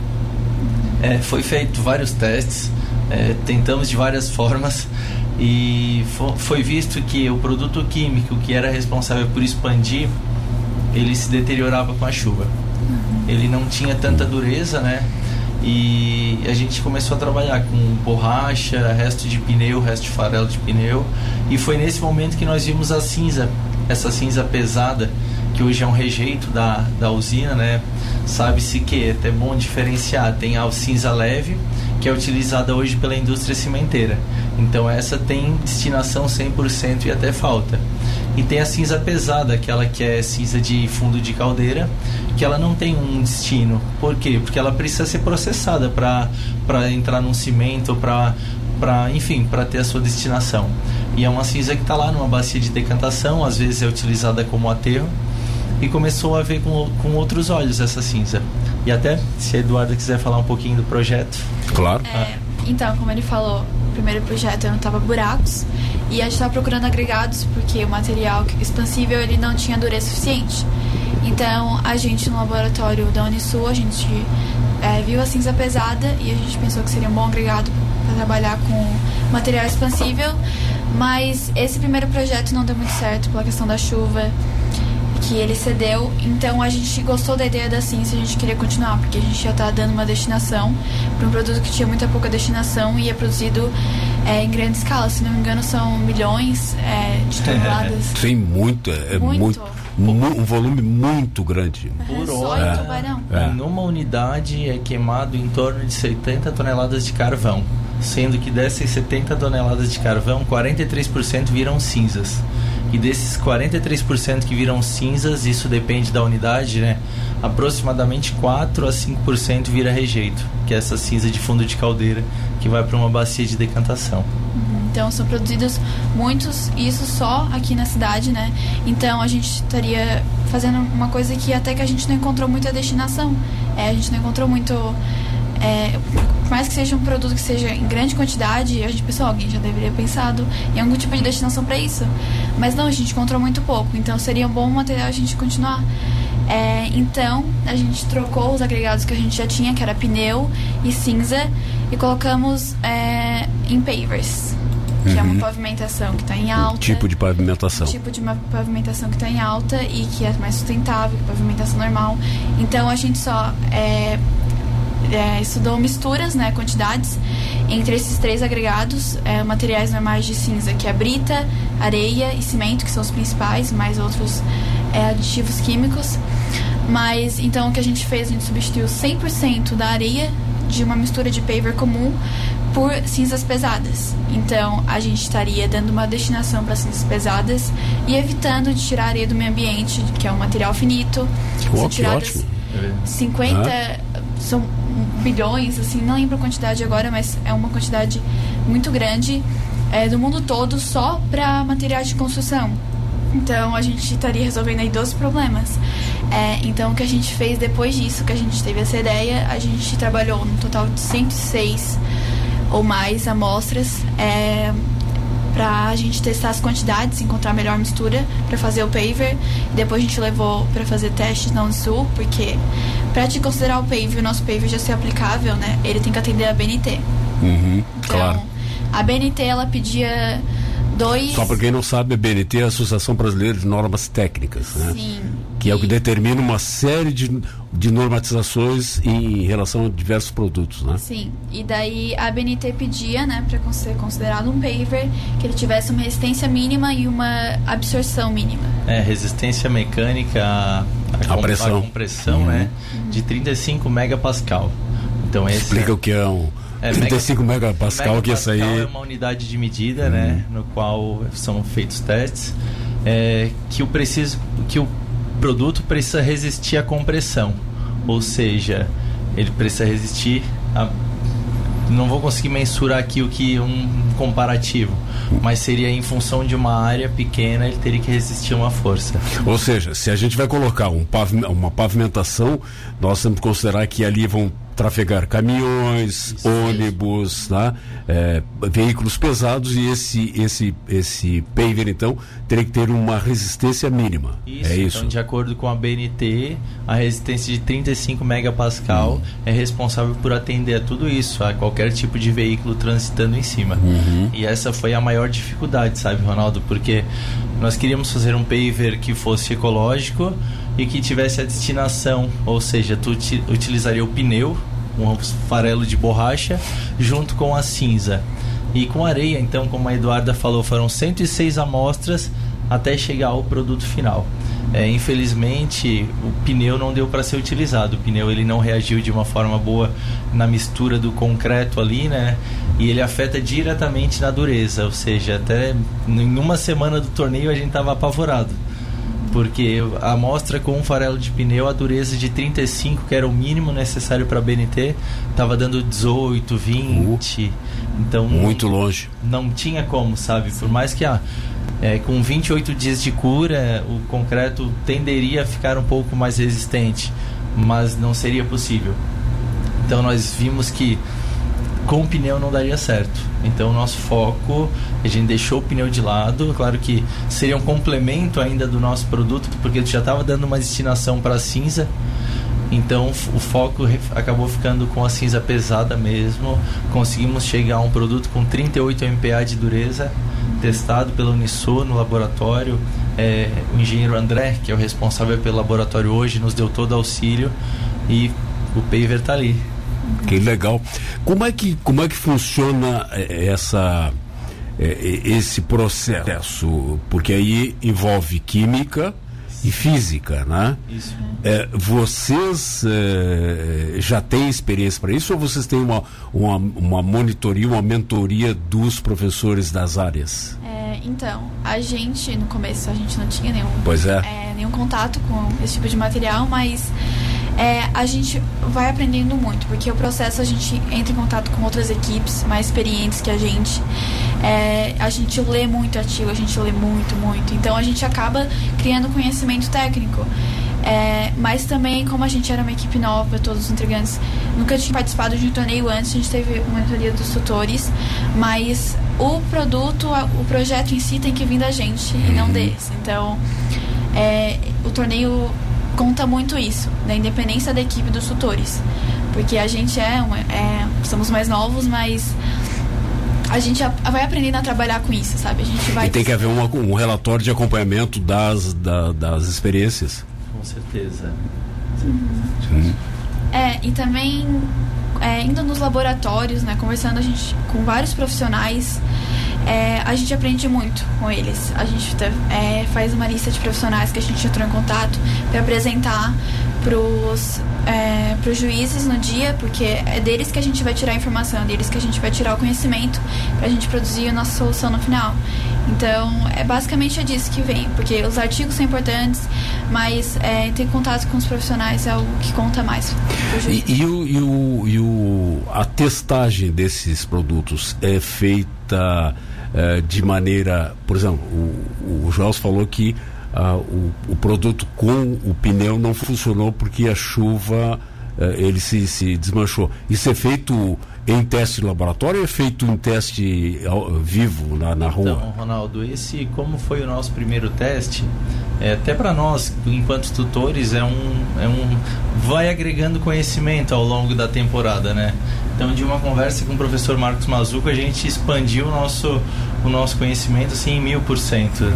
É, foi feito vários testes, é, tentamos de várias formas e fo- foi visto que o produto químico que era responsável por expandir, ele se deteriorava com a chuva. Ele não tinha tanta dureza, né? E a gente começou a trabalhar com borracha, resto de pneu, resto de farelo de pneu. E foi nesse momento que nós vimos a cinza, essa cinza pesada, que hoje é um rejeito da, da usina, né? Sabe-se que é até bom diferenciar. Tem a cinza leve, que é utilizada hoje pela indústria cimenteira. Então essa tem destinação 100% e até falta. E tem a cinza pesada, aquela que é cinza de fundo de caldeira, que ela não tem um destino. Por quê? Porque ela precisa ser processada para entrar num cimento, para para enfim para ter a sua destinação e é uma cinza que está lá numa bacia de decantação às vezes é utilizada como aterro e começou a ver com, com outros olhos essa cinza e até se a Eduarda quiser falar um pouquinho do projeto Claro. É, então, como ele falou, o primeiro projeto não tava buracos e a gente estava procurando agregados porque o material expansível ele não tinha dureza suficiente. Então, a gente no laboratório da Unisul, a gente é, viu a cinza pesada e a gente pensou que seria um bom agregado para trabalhar com material expansível, mas esse primeiro projeto não deu muito certo pela questão da chuva que ele cedeu. Então a gente gostou da ideia da ciência, a gente queria continuar, porque a gente já está dando uma destinação para um produto que tinha muita pouca destinação e é produzido é, em grande escala. Se não me engano, são milhões é, de toneladas. (laughs) Tem muito, é Muito. muito, mu- um volume muito grande. Por Só hora. em. É. numa unidade é queimado em torno de 70 toneladas de carvão sendo que dessas 70 toneladas de carvão 43% viram cinzas e desses 43% que viram cinzas, isso depende da unidade, né? Aproximadamente 4 a 5% vira rejeito, que é essa cinza de fundo de caldeira que vai para uma bacia de decantação. Então são produzidos muitos, isso só aqui na cidade, né? Então a gente estaria fazendo uma coisa que até que a gente não encontrou muita destinação. É, a gente não encontrou muito. É, por mais que seja um produto que seja em grande quantidade, a gente pensou, alguém já deveria ter pensado em algum tipo de destinação para isso. Mas não, a gente encontrou muito pouco. Então seria um bom material a gente continuar. É, então a gente trocou os agregados que a gente já tinha, que era pneu e cinza, e colocamos é, em pavers, que é uma pavimentação que está em alta. Tipo de pavimentação. tipo de uma pavimentação que está em alta e que é mais sustentável que pavimentação normal. Então a gente só é, é, estudou misturas, né, quantidades entre esses três agregados, é, materiais normais de cinza, que é brita, areia e cimento, que são os principais, mais outros é, aditivos químicos. Mas então o que a gente fez, a gente substituiu 100% da areia de uma mistura de paver comum por cinzas pesadas. Então a gente estaria dando uma destinação para cinzas pesadas e evitando de tirar areia do meio ambiente, que é um material finito. Oh, São tiradas ótimo. 50 são bilhões, assim, não lembro a quantidade agora, mas é uma quantidade muito grande é, do mundo todo só para materiais de construção. Então a gente estaria resolvendo aí 12 problemas. É, então o que a gente fez depois disso, que a gente teve essa ideia, a gente trabalhou no total de 106 ou mais amostras é, para a gente testar as quantidades, encontrar a melhor mistura para fazer o paver. Depois a gente levou para fazer testes na Unisul, porque para te considerar o paver, o nosso paver já ser aplicável, né, ele tem que atender a BNT. Uhum, Então, claro. a BNT ela pedia dois Só para quem não sabe, a BNT é a Associação Brasileira de Normas Técnicas, né? Sim. Que é o que determina uma série de, de normatizações em relação a diversos produtos, né? Sim, e daí a BNT pedia, né, para ser considerado um paver, que ele tivesse uma resistência mínima e uma absorção mínima. É, resistência mecânica à, à À com- pressão. à compressão, Uhum. né? De 35 megapascal. Então esse Explica o que é um É, 35 megapascal, que isso aí... é uma unidade de medida, né, no qual são feitos testes. é, que o preciso que o produto precisa resistir à compressão, ou seja, ele precisa resistir a não vou conseguir mensurar aqui o que um comparativo, mas seria em função de uma área pequena ele teria que resistir uma força. Ou seja, se a gente vai colocar um uma pavimentação, nós temos que considerar que ali vão trafegar caminhões, isso, ônibus. Tá? É, veículos pesados e esse, esse, esse paver, então, teria que ter uma resistência mínima. Isso, é isso. Então, de acordo com a BNT, a resistência de 35 megapascal hum. é responsável por atender a tudo isso, a qualquer tipo de veículo transitando em cima. Uhum. E essa foi a maior dificuldade, sabe, Ronaldo? Porque nós queríamos fazer um paver que fosse ecológico e que tivesse a destinação, ou seja, tu utilizaria o pneu, um farelo de borracha, junto com a cinza. E com areia, então, como a Eduarda falou, foram 106 amostras até chegar ao produto final. É, infelizmente, o pneu não deu para ser utilizado. O pneu ele não reagiu de uma forma boa na mistura do concreto ali, né? E ele afeta diretamente na dureza. Ou seja, até em uma semana do torneio a gente estava apavorado porque a amostra com um farelo de pneu, a dureza de 35, que era o mínimo necessário para BNT, estava dando 18, 20. Uh, então muito longe. Não tinha como, sabe? Por mais que ah, é, com 28 dias de cura, o concreto tenderia a ficar um pouco mais resistente, mas não seria possível. Então nós vimos que com o pneu não daria certo. Então, o nosso foco, a gente deixou o pneu de lado. Claro que seria um complemento ainda do nosso produto, porque já estava dando uma destinação para cinza. Então, o foco acabou ficando com a cinza pesada mesmo. Conseguimos chegar a um produto com 38 MPa de dureza, testado pela Uniso no laboratório. É, o engenheiro André, que é o responsável pelo laboratório hoje, nos deu todo auxílio e o paver está ali. Que legal. Como é que, como é que funciona eh, essa eh, esse processo? Porque aí envolve química e física, né? Isso. É, vocês é, já têm experiência para isso ou vocês têm uma, uma, uma monitoria, uma mentoria dos professores das áreas? É, então, a gente, no começo, a gente não tinha nenhum, pois é. nenhum contato com esse tipo de material, mas é, a gente vai aprendendo muito, porque o processo a gente entra em contato com outras equipes mais experientes que a gente. É, a gente lê muito artigo, a gente lê muito, muito. Então a gente acaba criando conhecimento técnico. É, mas também, como a gente era uma equipe nova, todos os integrantes nunca tinha participado de um torneio antes, a gente teve uma mentoria dos tutores, mas o produto, o projeto em si tem que vir da gente e não uhum. deles. Então, é, o torneio conta muito isso, da independência da equipe dos tutores. Porque a gente é, uma, é somos mais novos, mas a gente vai aprendendo a trabalhar com isso, sabe? A gente vai. E tem que haver uma, um relatório de acompanhamento das, da, das experiências. Com certeza. Uhum. É, e também é, indo nos laboratórios, né, conversando a gente com vários profissionais é, a gente aprende muito com eles. A gente é, faz uma lista de profissionais que a gente entrou em contato para apresentar para os é, juízes no dia, porque é deles que a gente vai tirar a informação, é deles que a gente vai tirar o conhecimento para a gente produzir a nossa solução no final. Então, é basicamente é disso que vem, porque os artigos são importantes, mas é, ter contato com os profissionais é o que conta mais. E, e, o, e, o, e o, a testagem desses produtos é feita uh, de maneira. Por exemplo, o, o Joels falou que uh, o, o, produto com o pneu não funcionou porque a chuva uh, ele se, se desmanchou. Isso é feito em teste de laboratório ou é feito em teste vivo na, na rua? Então, Ronaldo, esse como foi o nosso primeiro teste, é, até para nós, enquanto tutores, é um, é um. vai agregando conhecimento ao longo da temporada, né? Então, de uma conversa com o professor Marcos Mazuco, a gente expandiu o nosso, o nosso conhecimento assim, em mil por cento.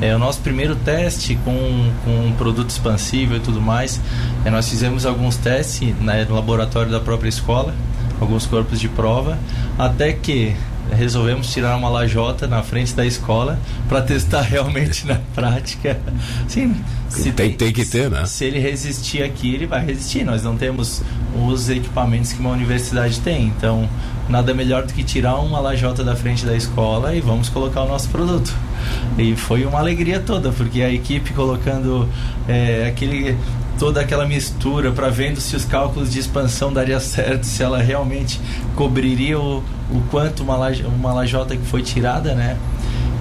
É, o nosso primeiro teste com, com um produto expansível e tudo mais, é, nós fizemos alguns testes né, no laboratório da própria escola, alguns corpos de prova, até que resolvemos tirar uma lajota na frente da escola para testar (laughs) realmente na prática. Sim, se tem, tem que ter, né? Se ele resistir aqui, ele vai resistir. Nós não temos os equipamentos que uma universidade tem, então nada melhor do que tirar uma lajota da frente da escola e vamos colocar o nosso produto. E foi uma alegria toda, porque a equipe colocando é, aquele toda aquela mistura para vendo se os cálculos de expansão daria certo, se ela realmente cobriria o, o quanto uma, laje, uma lajota que foi tirada, né?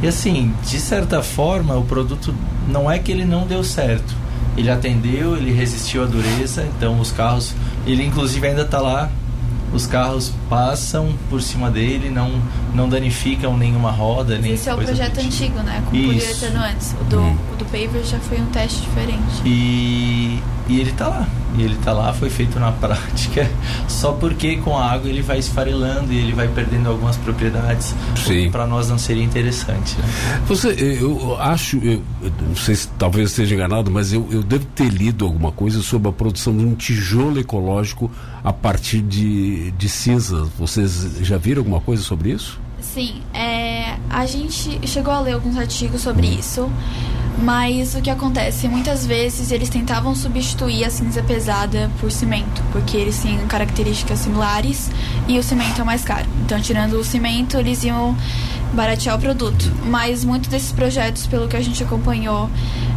E assim, de certa forma, o produto não é que ele não deu certo. Ele atendeu, ele resistiu à dureza, então os carros, ele inclusive ainda está lá os carros passam por cima dele, não, não danificam nenhuma roda. Nem esse é o projeto tipo. antigo, né? Com poliuretano antes. O do, hum. o do Paver já foi um teste diferente. E, e ele tá lá. E ele tá lá, foi feito na (laughs) prática. Só porque com a água ele vai esfarelando e ele vai perdendo algumas propriedades. Para nós não seria interessante. Né? Você, eu acho, eu, não sei se talvez esteja enganado, mas eu, eu devo ter lido alguma coisa sobre a produção de um tijolo ecológico a partir de, de cinza. Vocês já viram alguma coisa sobre isso? Sim, é, a gente chegou a ler alguns artigos sobre hum. isso, mas o que acontece? Muitas vezes eles tentavam substituir a cinza pesada por cimento, porque eles têm características similares e o cimento é mais caro. Então, tirando o cimento, eles iam baratear o produto. Mas muitos desses projetos, pelo que a gente acompanhou,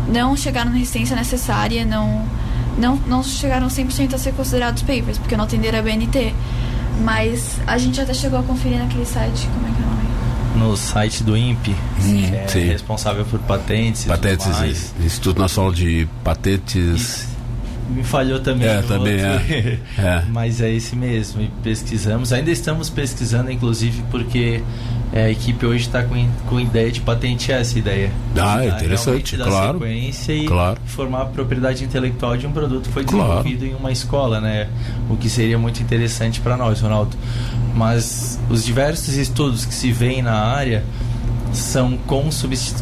não chegaram na resistência necessária, não não, não chegaram 100% a ser considerados papers, porque não atenderam a BNT. Mas a gente até chegou a conferir naquele site, como é que é? No site do INPE, sim, que é sim. responsável por patentes. Patentes, Instituto Nacional de Patentes. E me falhou também. É, também é. (laughs) é. Mas é esse mesmo. E pesquisamos. Ainda estamos pesquisando, inclusive, porque é, a equipe hoje está com, com ideia de patentear essa ideia. Ah, é interessante, claro. sequência e claro. formar a propriedade intelectual de um produto que foi desenvolvido claro. em uma escola, né? O que seria muito interessante para nós, Ronaldo. Mas os diversos estudos que se veem na área são com,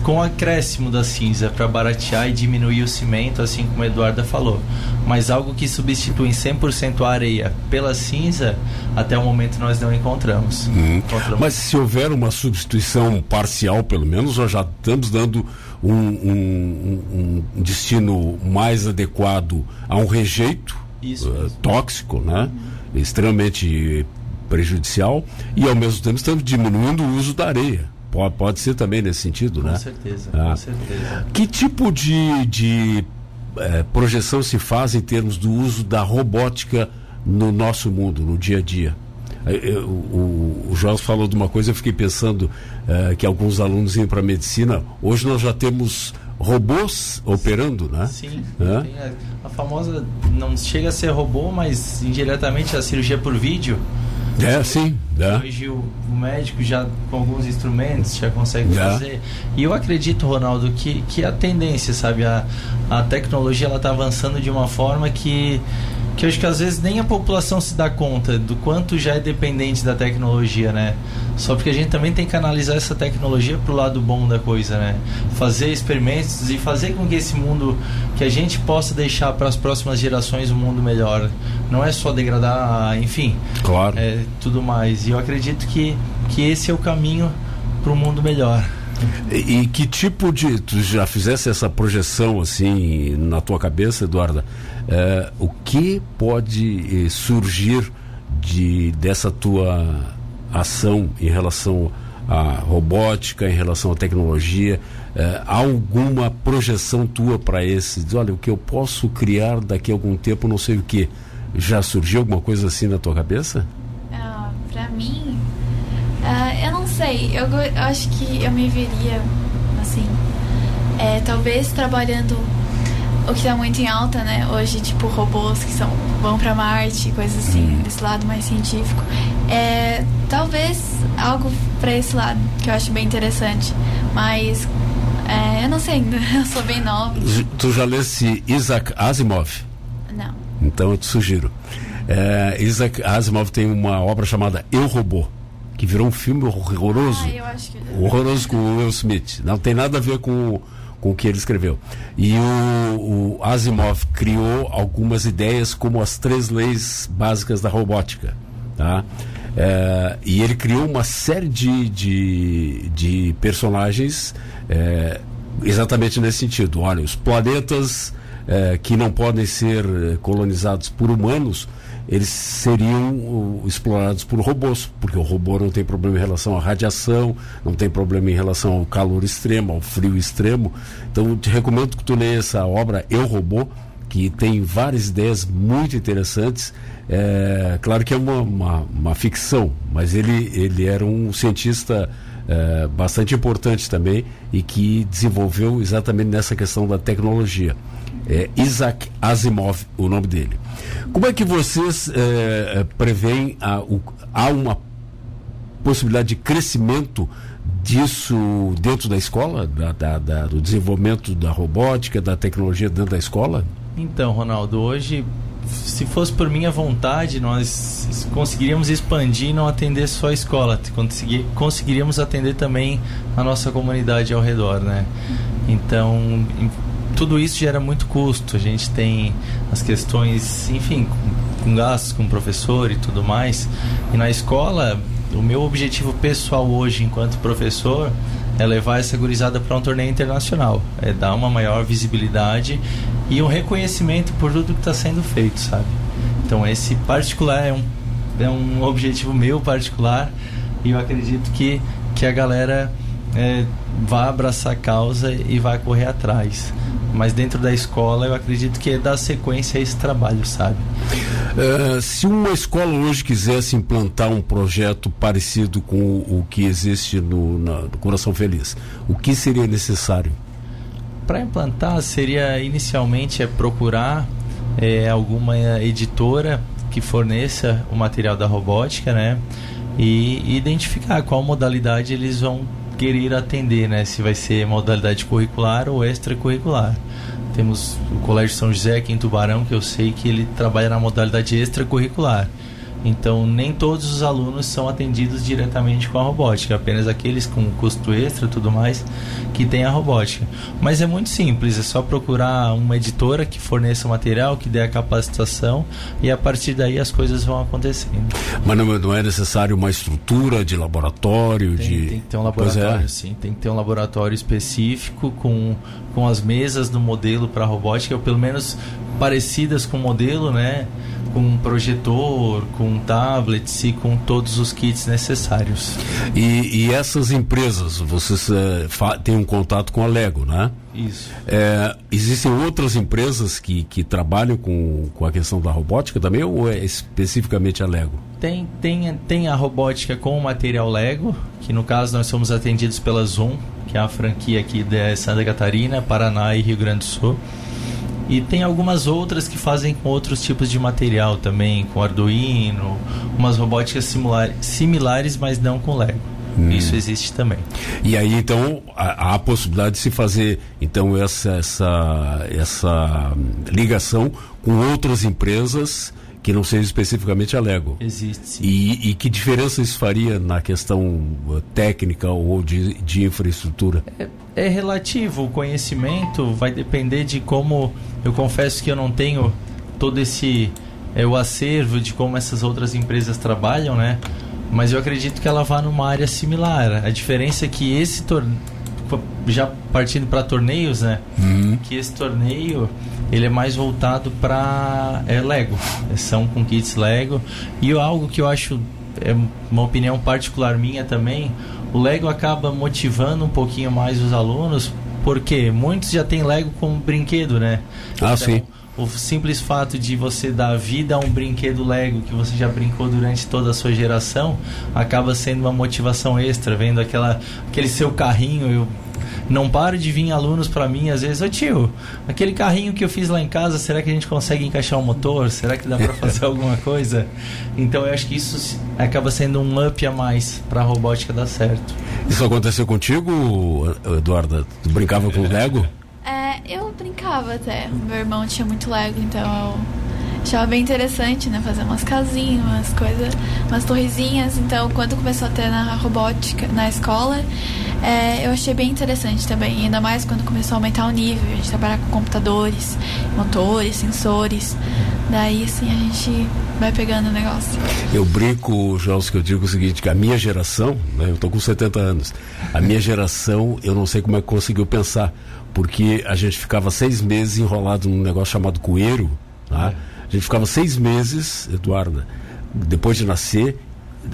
com acréscimo da cinza para baratear e diminuir o cimento, assim como a Eduarda falou. Mas algo que substitui 100% a areia pela cinza, até o momento nós não encontramos. Hum. encontramos. Mas se houver uma substituição parcial, pelo menos, nós já estamos dando um, um, um destino mais adequado a um rejeito uh, tóxico, né? Uhum. extremamente prejudicial, e ao mesmo tempo estamos diminuindo o uso da areia. Pode, pode ser também nesse sentido, com né? Certeza, ah. Com certeza. Que tipo de, de é, projeção se faz em termos do uso da robótica no nosso mundo, no dia a dia? Eu, é, é, o, o Jorge falou de uma coisa, eu fiquei pensando é, que alguns alunos iam para medicina. Hoje nós já temos robôs operando, né? Sim. É? A, a, famosa não chega a ser robô, mas indiretamente a cirurgia por vídeo. É, sim. É. Hoje o, médico já com alguns instrumentos já consegue fazer. E eu acredito, Ronaldo, que, que a tendência, sabe, a, a tecnologia ela está avançando de uma forma que que eu acho que às vezes nem a população se dá conta do quanto já é dependente da tecnologia, né? Só porque a gente também tem que analisar essa tecnologia pro lado bom da coisa, né? Fazer experimentos e fazer com que esse mundo que a gente possa deixar para as próximas gerações um mundo melhor. Não é só degradar, enfim. Claro. É tudo mais. E eu acredito que que esse é o caminho para um mundo melhor. E, e, que tipo de. Tu já fizesse essa projeção assim na tua cabeça, Eduarda? É, o que pode eh, surgir de, dessa tua ação em relação à robótica, em relação à tecnologia? É, há alguma projeção tua para esse? Diz, olha, o que eu posso criar daqui a algum tempo, não sei o que. Já surgiu alguma coisa assim na tua cabeça? Uh, para mim, Uh, eu não sei, eu, eu, acho que eu me veria, assim, é, talvez trabalhando o que está muito em alta, né? Hoje, tipo, robôs que são, vão para Marte, coisas assim, uhum. desse lado mais científico. É, talvez algo para esse lado, que eu acho bem interessante. Mas é, eu não sei ainda, (laughs) eu sou bem nova. Tu já lesse Isaac Asimov? Não. Então eu te sugiro. É, Isaac Asimov tem uma obra chamada Eu Robô que virou um filme horroroso. Ah, eu acho que... Horroroso com o Will Smith. Não tem nada a ver com, com o que ele escreveu. E o, o Asimov criou algumas ideias como as três leis básicas da robótica. Tá? É, e ele criou uma série de, de, de personagens é, exatamente nesse sentido. Olha, os planetas é, que não podem ser colonizados por humanos, eles seriam explorados por robôs, porque o robô não tem problema em relação à radiação, não tem problema em relação ao calor extremo, ao frio extremo. Então, te recomendo que tu leia essa obra, Eu Robô, que tem várias ideias muito interessantes. É, claro que é uma, uma, uma, ficção, mas ele, ele era um cientista é, bastante importante também e que desenvolveu exatamente nessa questão da tecnologia. É Isaac Asimov, o nome dele. Como é que vocês é, preveem a, o, há uma possibilidade de crescimento disso dentro da escola, da, da, da, do desenvolvimento da robótica, da tecnologia dentro da escola? Então, Ronaldo, hoje, se fosse por minha vontade, nós conseguiríamos expandir e não atender só a escola, conseguiríamos atender também a nossa comunidade ao redor, né? Então, tudo isso gera muito custo. A gente tem as questões, enfim, com, com gastos com professor e tudo mais. E na escola, o meu objetivo pessoal hoje, enquanto professor, é levar essa gurizada para um torneio internacional, é dar uma maior visibilidade e um reconhecimento por tudo que está sendo feito, sabe? Então esse particular é um, é um objetivo meu particular e eu acredito que, que a galera é, vai abraçar a causa e vai correr atrás. Mas dentro da escola eu acredito que é dar sequência a esse trabalho, sabe? Uh, se uma escola hoje quisesse implantar um projeto parecido com o, o que existe no, na, no Coração Feliz, o que seria necessário? Para implantar seria inicialmente é procurar é, alguma editora que forneça o material da robótica, né? E identificar qual modalidade eles vão querer atender, né? Se vai ser modalidade curricular ou extracurricular. Temos o Colégio São José aqui em Tubarão, que eu sei que ele trabalha na modalidade extracurricular. Então, nem todos os alunos são atendidos diretamente com a robótica, apenas aqueles com custo extra e tudo mais que tem a robótica. Mas é muito simples, é só procurar uma editora que forneça o material, que dê a capacitação e a partir daí as coisas vão acontecendo. Mas não, não é necessário uma estrutura de laboratório? Tem, de... tem que ter um laboratório, é. sim. Tem que ter um laboratório específico com, com as mesas do modelo para robótica, ou pelo menos parecidas com o modelo, né? com um projetor, com tablets e com todos os kits necessários. E, e essas empresas, vocês é, têm um contato com a Lego, né? Isso. É, existem outras empresas que, que trabalham com, com a questão da robótica também ou é especificamente a Lego? Tem, tem, tem a robótica com o material Lego, que no caso nós somos atendidos pela Zoom, que é a franquia aqui de Santa Catarina, Paraná e Rio Grande do Sul. E tem algumas outras que fazem com outros tipos de material também, com Arduino, umas robóticas similar, similares, mas não com Lego. Hum. Isso existe também. E aí então há a possibilidade de se fazer então essa essa essa ligação com outras empresas que não seja especificamente a Lego. Existe. Sim. E, e que diferença isso faria na questão uh, técnica ou de, de infraestrutura? É, é relativo. O conhecimento vai depender de como. Eu confesso que eu não tenho todo esse é, o acervo de como essas outras empresas trabalham, né? Mas eu acredito que ela vá numa área similar. A diferença é que esse torneio já partindo para torneios, né? Uhum. Que esse torneio ele é mais voltado para é, Lego. São com kits Lego. E algo que eu acho é uma opinião particular minha também, o Lego acaba motivando um pouquinho mais os alunos, porque muitos já têm Lego como brinquedo, né? Ah, então, sim. O simples fato de você dar vida a um brinquedo Lego que você já brincou durante toda a sua geração acaba sendo uma motivação extra, vendo aquela, aquele seu carrinho. Eu não paro de vir alunos para mim, às vezes, ô tio, aquele carrinho que eu fiz lá em casa, será que a gente consegue encaixar o um motor? Será que dá para fazer (laughs) alguma coisa? Então eu acho que isso acaba sendo um up a mais para a robótica dar certo. Isso aconteceu contigo, Eduarda? Tu brincava com o Lego? Eu brincava até. Meu irmão tinha muito Lego, então eu achava bem interessante, né? Fazer umas casinhas, umas coisas, umas torrezinhas. Então, quando começou a ter na robótica na escola, é, eu achei bem interessante também. Ainda mais quando começou a aumentar o nível, a gente trabalhar com computadores, motores, sensores. Daí, assim, a gente vai pegando o negócio. Eu brinco, João, que eu digo o seguinte, que a minha geração, né, eu tô com 70 anos, a minha geração, eu não sei como é que conseguiu pensar, porque a gente ficava seis meses enrolado num negócio chamado coeiro, tá? A gente ficava seis meses, Eduarda, depois de nascer,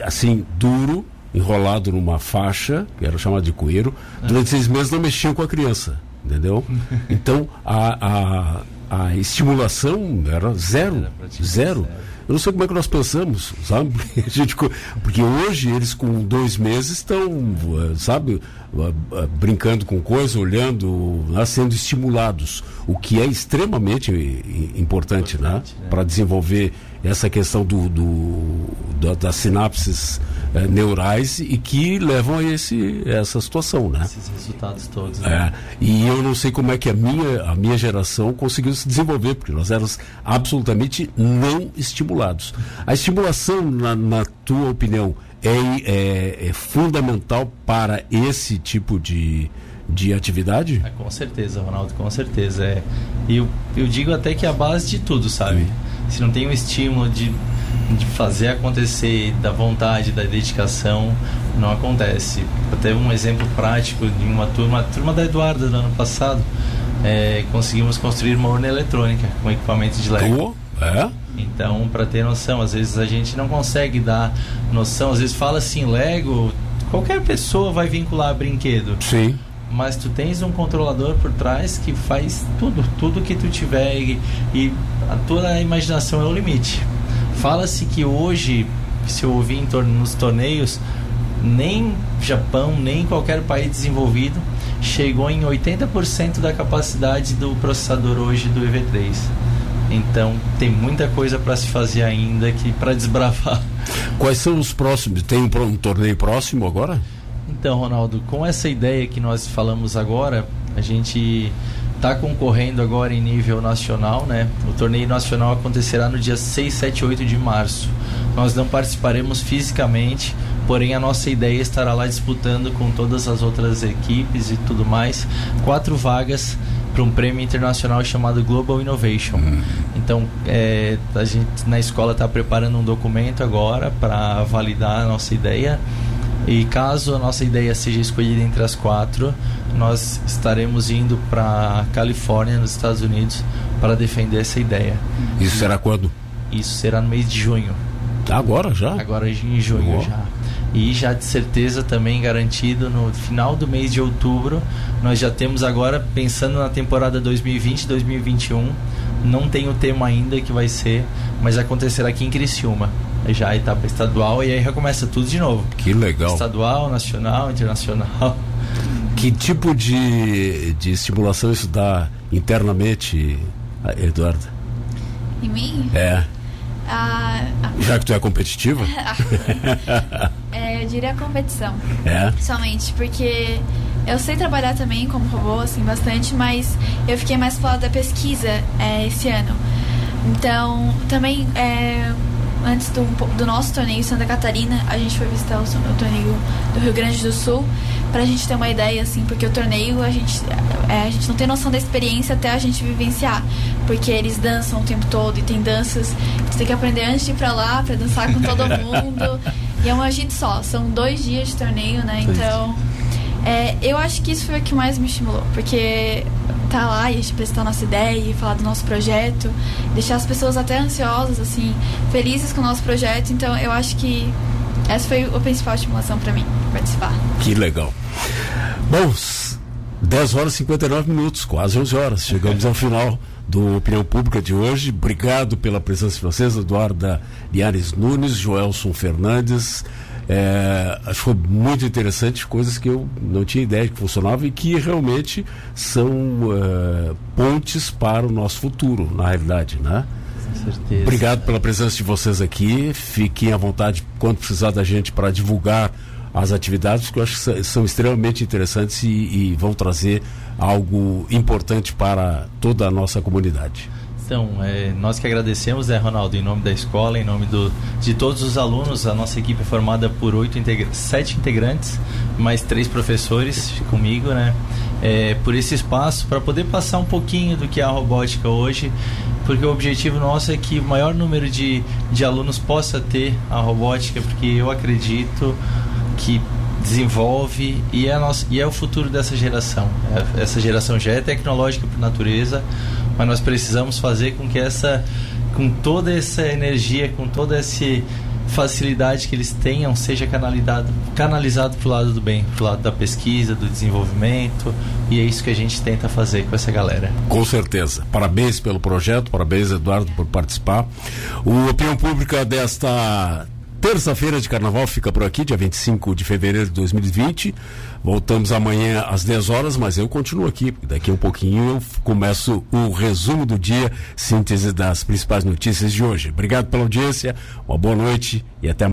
assim, duro, enrolado numa faixa, que era chamada de coeiro, durante seis meses não mexiam com a criança, entendeu? (laughs) Então, a, a, a estimulação era zero, Era zero. zero. Eu não sei como é que nós pensamos, sabe? (laughs) Gente porque hoje eles com dois meses estão, eh, sabe, eh, eh, brincando com coisa, olhando, né, sendo estimulados, o que é extremamente i- importante, né? Importante, né? Para desenvolver essa questão do, do- da- das sinapses eh, neurais e que levam a esse, essa situação, né? Esses resultados todos. né? É, e eu não sei como é que a minha, a minha geração conseguiu se desenvolver, porque nós éramos absolutamente não estimulados. A estimulação, na, na tua opinião, é, é, é fundamental para esse tipo de, de atividade? É, com certeza, Ronaldo, com certeza. É. E eu, eu digo até que é a base de tudo, sabe? Se não tem um estímulo de, de fazer acontecer, da vontade, da dedicação, não acontece. Até um exemplo prático de uma turma, a turma da Eduarda do ano passado, é, conseguimos construir uma urna eletrônica com equipamento de Lego. Oh, é? Então, para ter noção, às vezes a gente não consegue dar noção, às vezes fala assim, Lego, qualquer pessoa vai vincular brinquedo Sim. Mas tu tens um controlador por trás que faz tudo, tudo que tu tiver e, e a tua imaginação é o limite. Fala-se que hoje, se eu ouvir em tor- nos torneios, nem Japão, nem qualquer país desenvolvido chegou em 80% da capacidade do processador hoje do EV3. Então tem muita coisa para se fazer ainda que para desbravar. Quais são os próximos? Tem um, um torneio próximo agora? Então, Ronaldo, com essa ideia que nós falamos agora, a gente está concorrendo agora em nível nacional, né? O torneio nacional acontecerá no dia 6, 7 e 8 de março. Nós não participaremos fisicamente, porém a nossa ideia estará lá disputando com todas as outras equipes e tudo mais, quatro vagas para um prêmio internacional chamado Global Innovation. Então, é, a gente na escola está preparando um documento agora para validar a nossa ideia. E caso a nossa ideia seja escolhida entre as quatro, nós estaremos indo para Califórnia, nos Estados Unidos, para defender essa ideia. Isso será quando? Isso será no mês de junho, Agora já? agora em junho já. E já de certeza também garantido no final do mês de outubro, nós já temos agora pensando na temporada 2020-2021. Não tem o tema ainda que vai ser, mas acontecerá aqui em Criciúma. Já a etapa estadual e aí recomeça tudo de novo. Que legal. Estadual, nacional, internacional. Que tipo de, de estimulação isso dá internamente, Eduardo? Em mim, É. a, Já que tu é competitiva? (laughs) é, eu diria a competição. É. Somente porque eu sei trabalhar também como robô, assim, bastante, mas eu fiquei mais pro lado da pesquisa é, esse ano. Então, também, é, antes do, do nosso torneio em Santa Catarina, a gente foi visitar o, o torneio do Rio Grande do Sul, pra gente ter uma ideia, assim, porque o torneio a gente, é, a gente não tem noção da experiência até a gente vivenciar, porque eles dançam o tempo todo e tem danças que você tem que aprender antes de ir pra lá, pra dançar com todo (laughs) mundo. E é um agito só, são dois dias de torneio, né? Então, é, eu acho que isso foi o que mais me estimulou, porque tá lá e apresentar nossa ideia e falar do nosso projeto, deixar as pessoas até ansiosas, assim, felizes com o nosso projeto. Então, eu acho que essa foi a principal estimulação pra mim, participar. Que legal. Bom, s- 10 horas e 59 minutos, quase 11 horas. Chegamos ao final do Opinião Pública de hoje. Obrigado pela presença de vocês, Eduarda Liares Nunes, Joelson Fernandes. É, foi muito interessante, coisas que eu não tinha ideia que funcionavam e que realmente são é, pontes para o nosso futuro, na realidade, né? Certeza. Obrigado pela presença de vocês aqui. Fiquem à vontade quando precisar da gente para divulgar as atividades, que eu acho que são extremamente interessantes e, e vão trazer algo importante para toda a nossa comunidade. Então, é, nós que agradecemos, né, Ronaldo, em nome da escola, em nome do, de todos os alunos, a nossa equipe é formada por oito integra sete integrantes, mais três professores comigo, né? é, por esse espaço para poder passar um pouquinho do que é a robótica hoje, porque o objetivo nosso é que o maior número de, de alunos possa ter a robótica, porque eu acredito que desenvolve e é, nosso, e é o futuro dessa geração. É, essa geração já é tecnológica por natureza, mas nós precisamos fazer com que essa, com toda essa energia, com toda essa facilidade que eles tenham, seja canalizado, canalizado para o lado do bem, para o lado da pesquisa, do desenvolvimento, e é isso que a gente tenta fazer com essa galera. Com certeza. Parabéns pelo projeto, parabéns, Eduardo, por participar. O Opinião Pública desta terça-feira de carnaval fica por aqui, dia 25 de fevereiro de 2020. Voltamos amanhã às 10 horas, mas eu continuo aqui. Daqui a um pouquinho eu começo o resumo do dia, síntese das principais notícias de hoje. Obrigado pela audiência, uma boa noite e até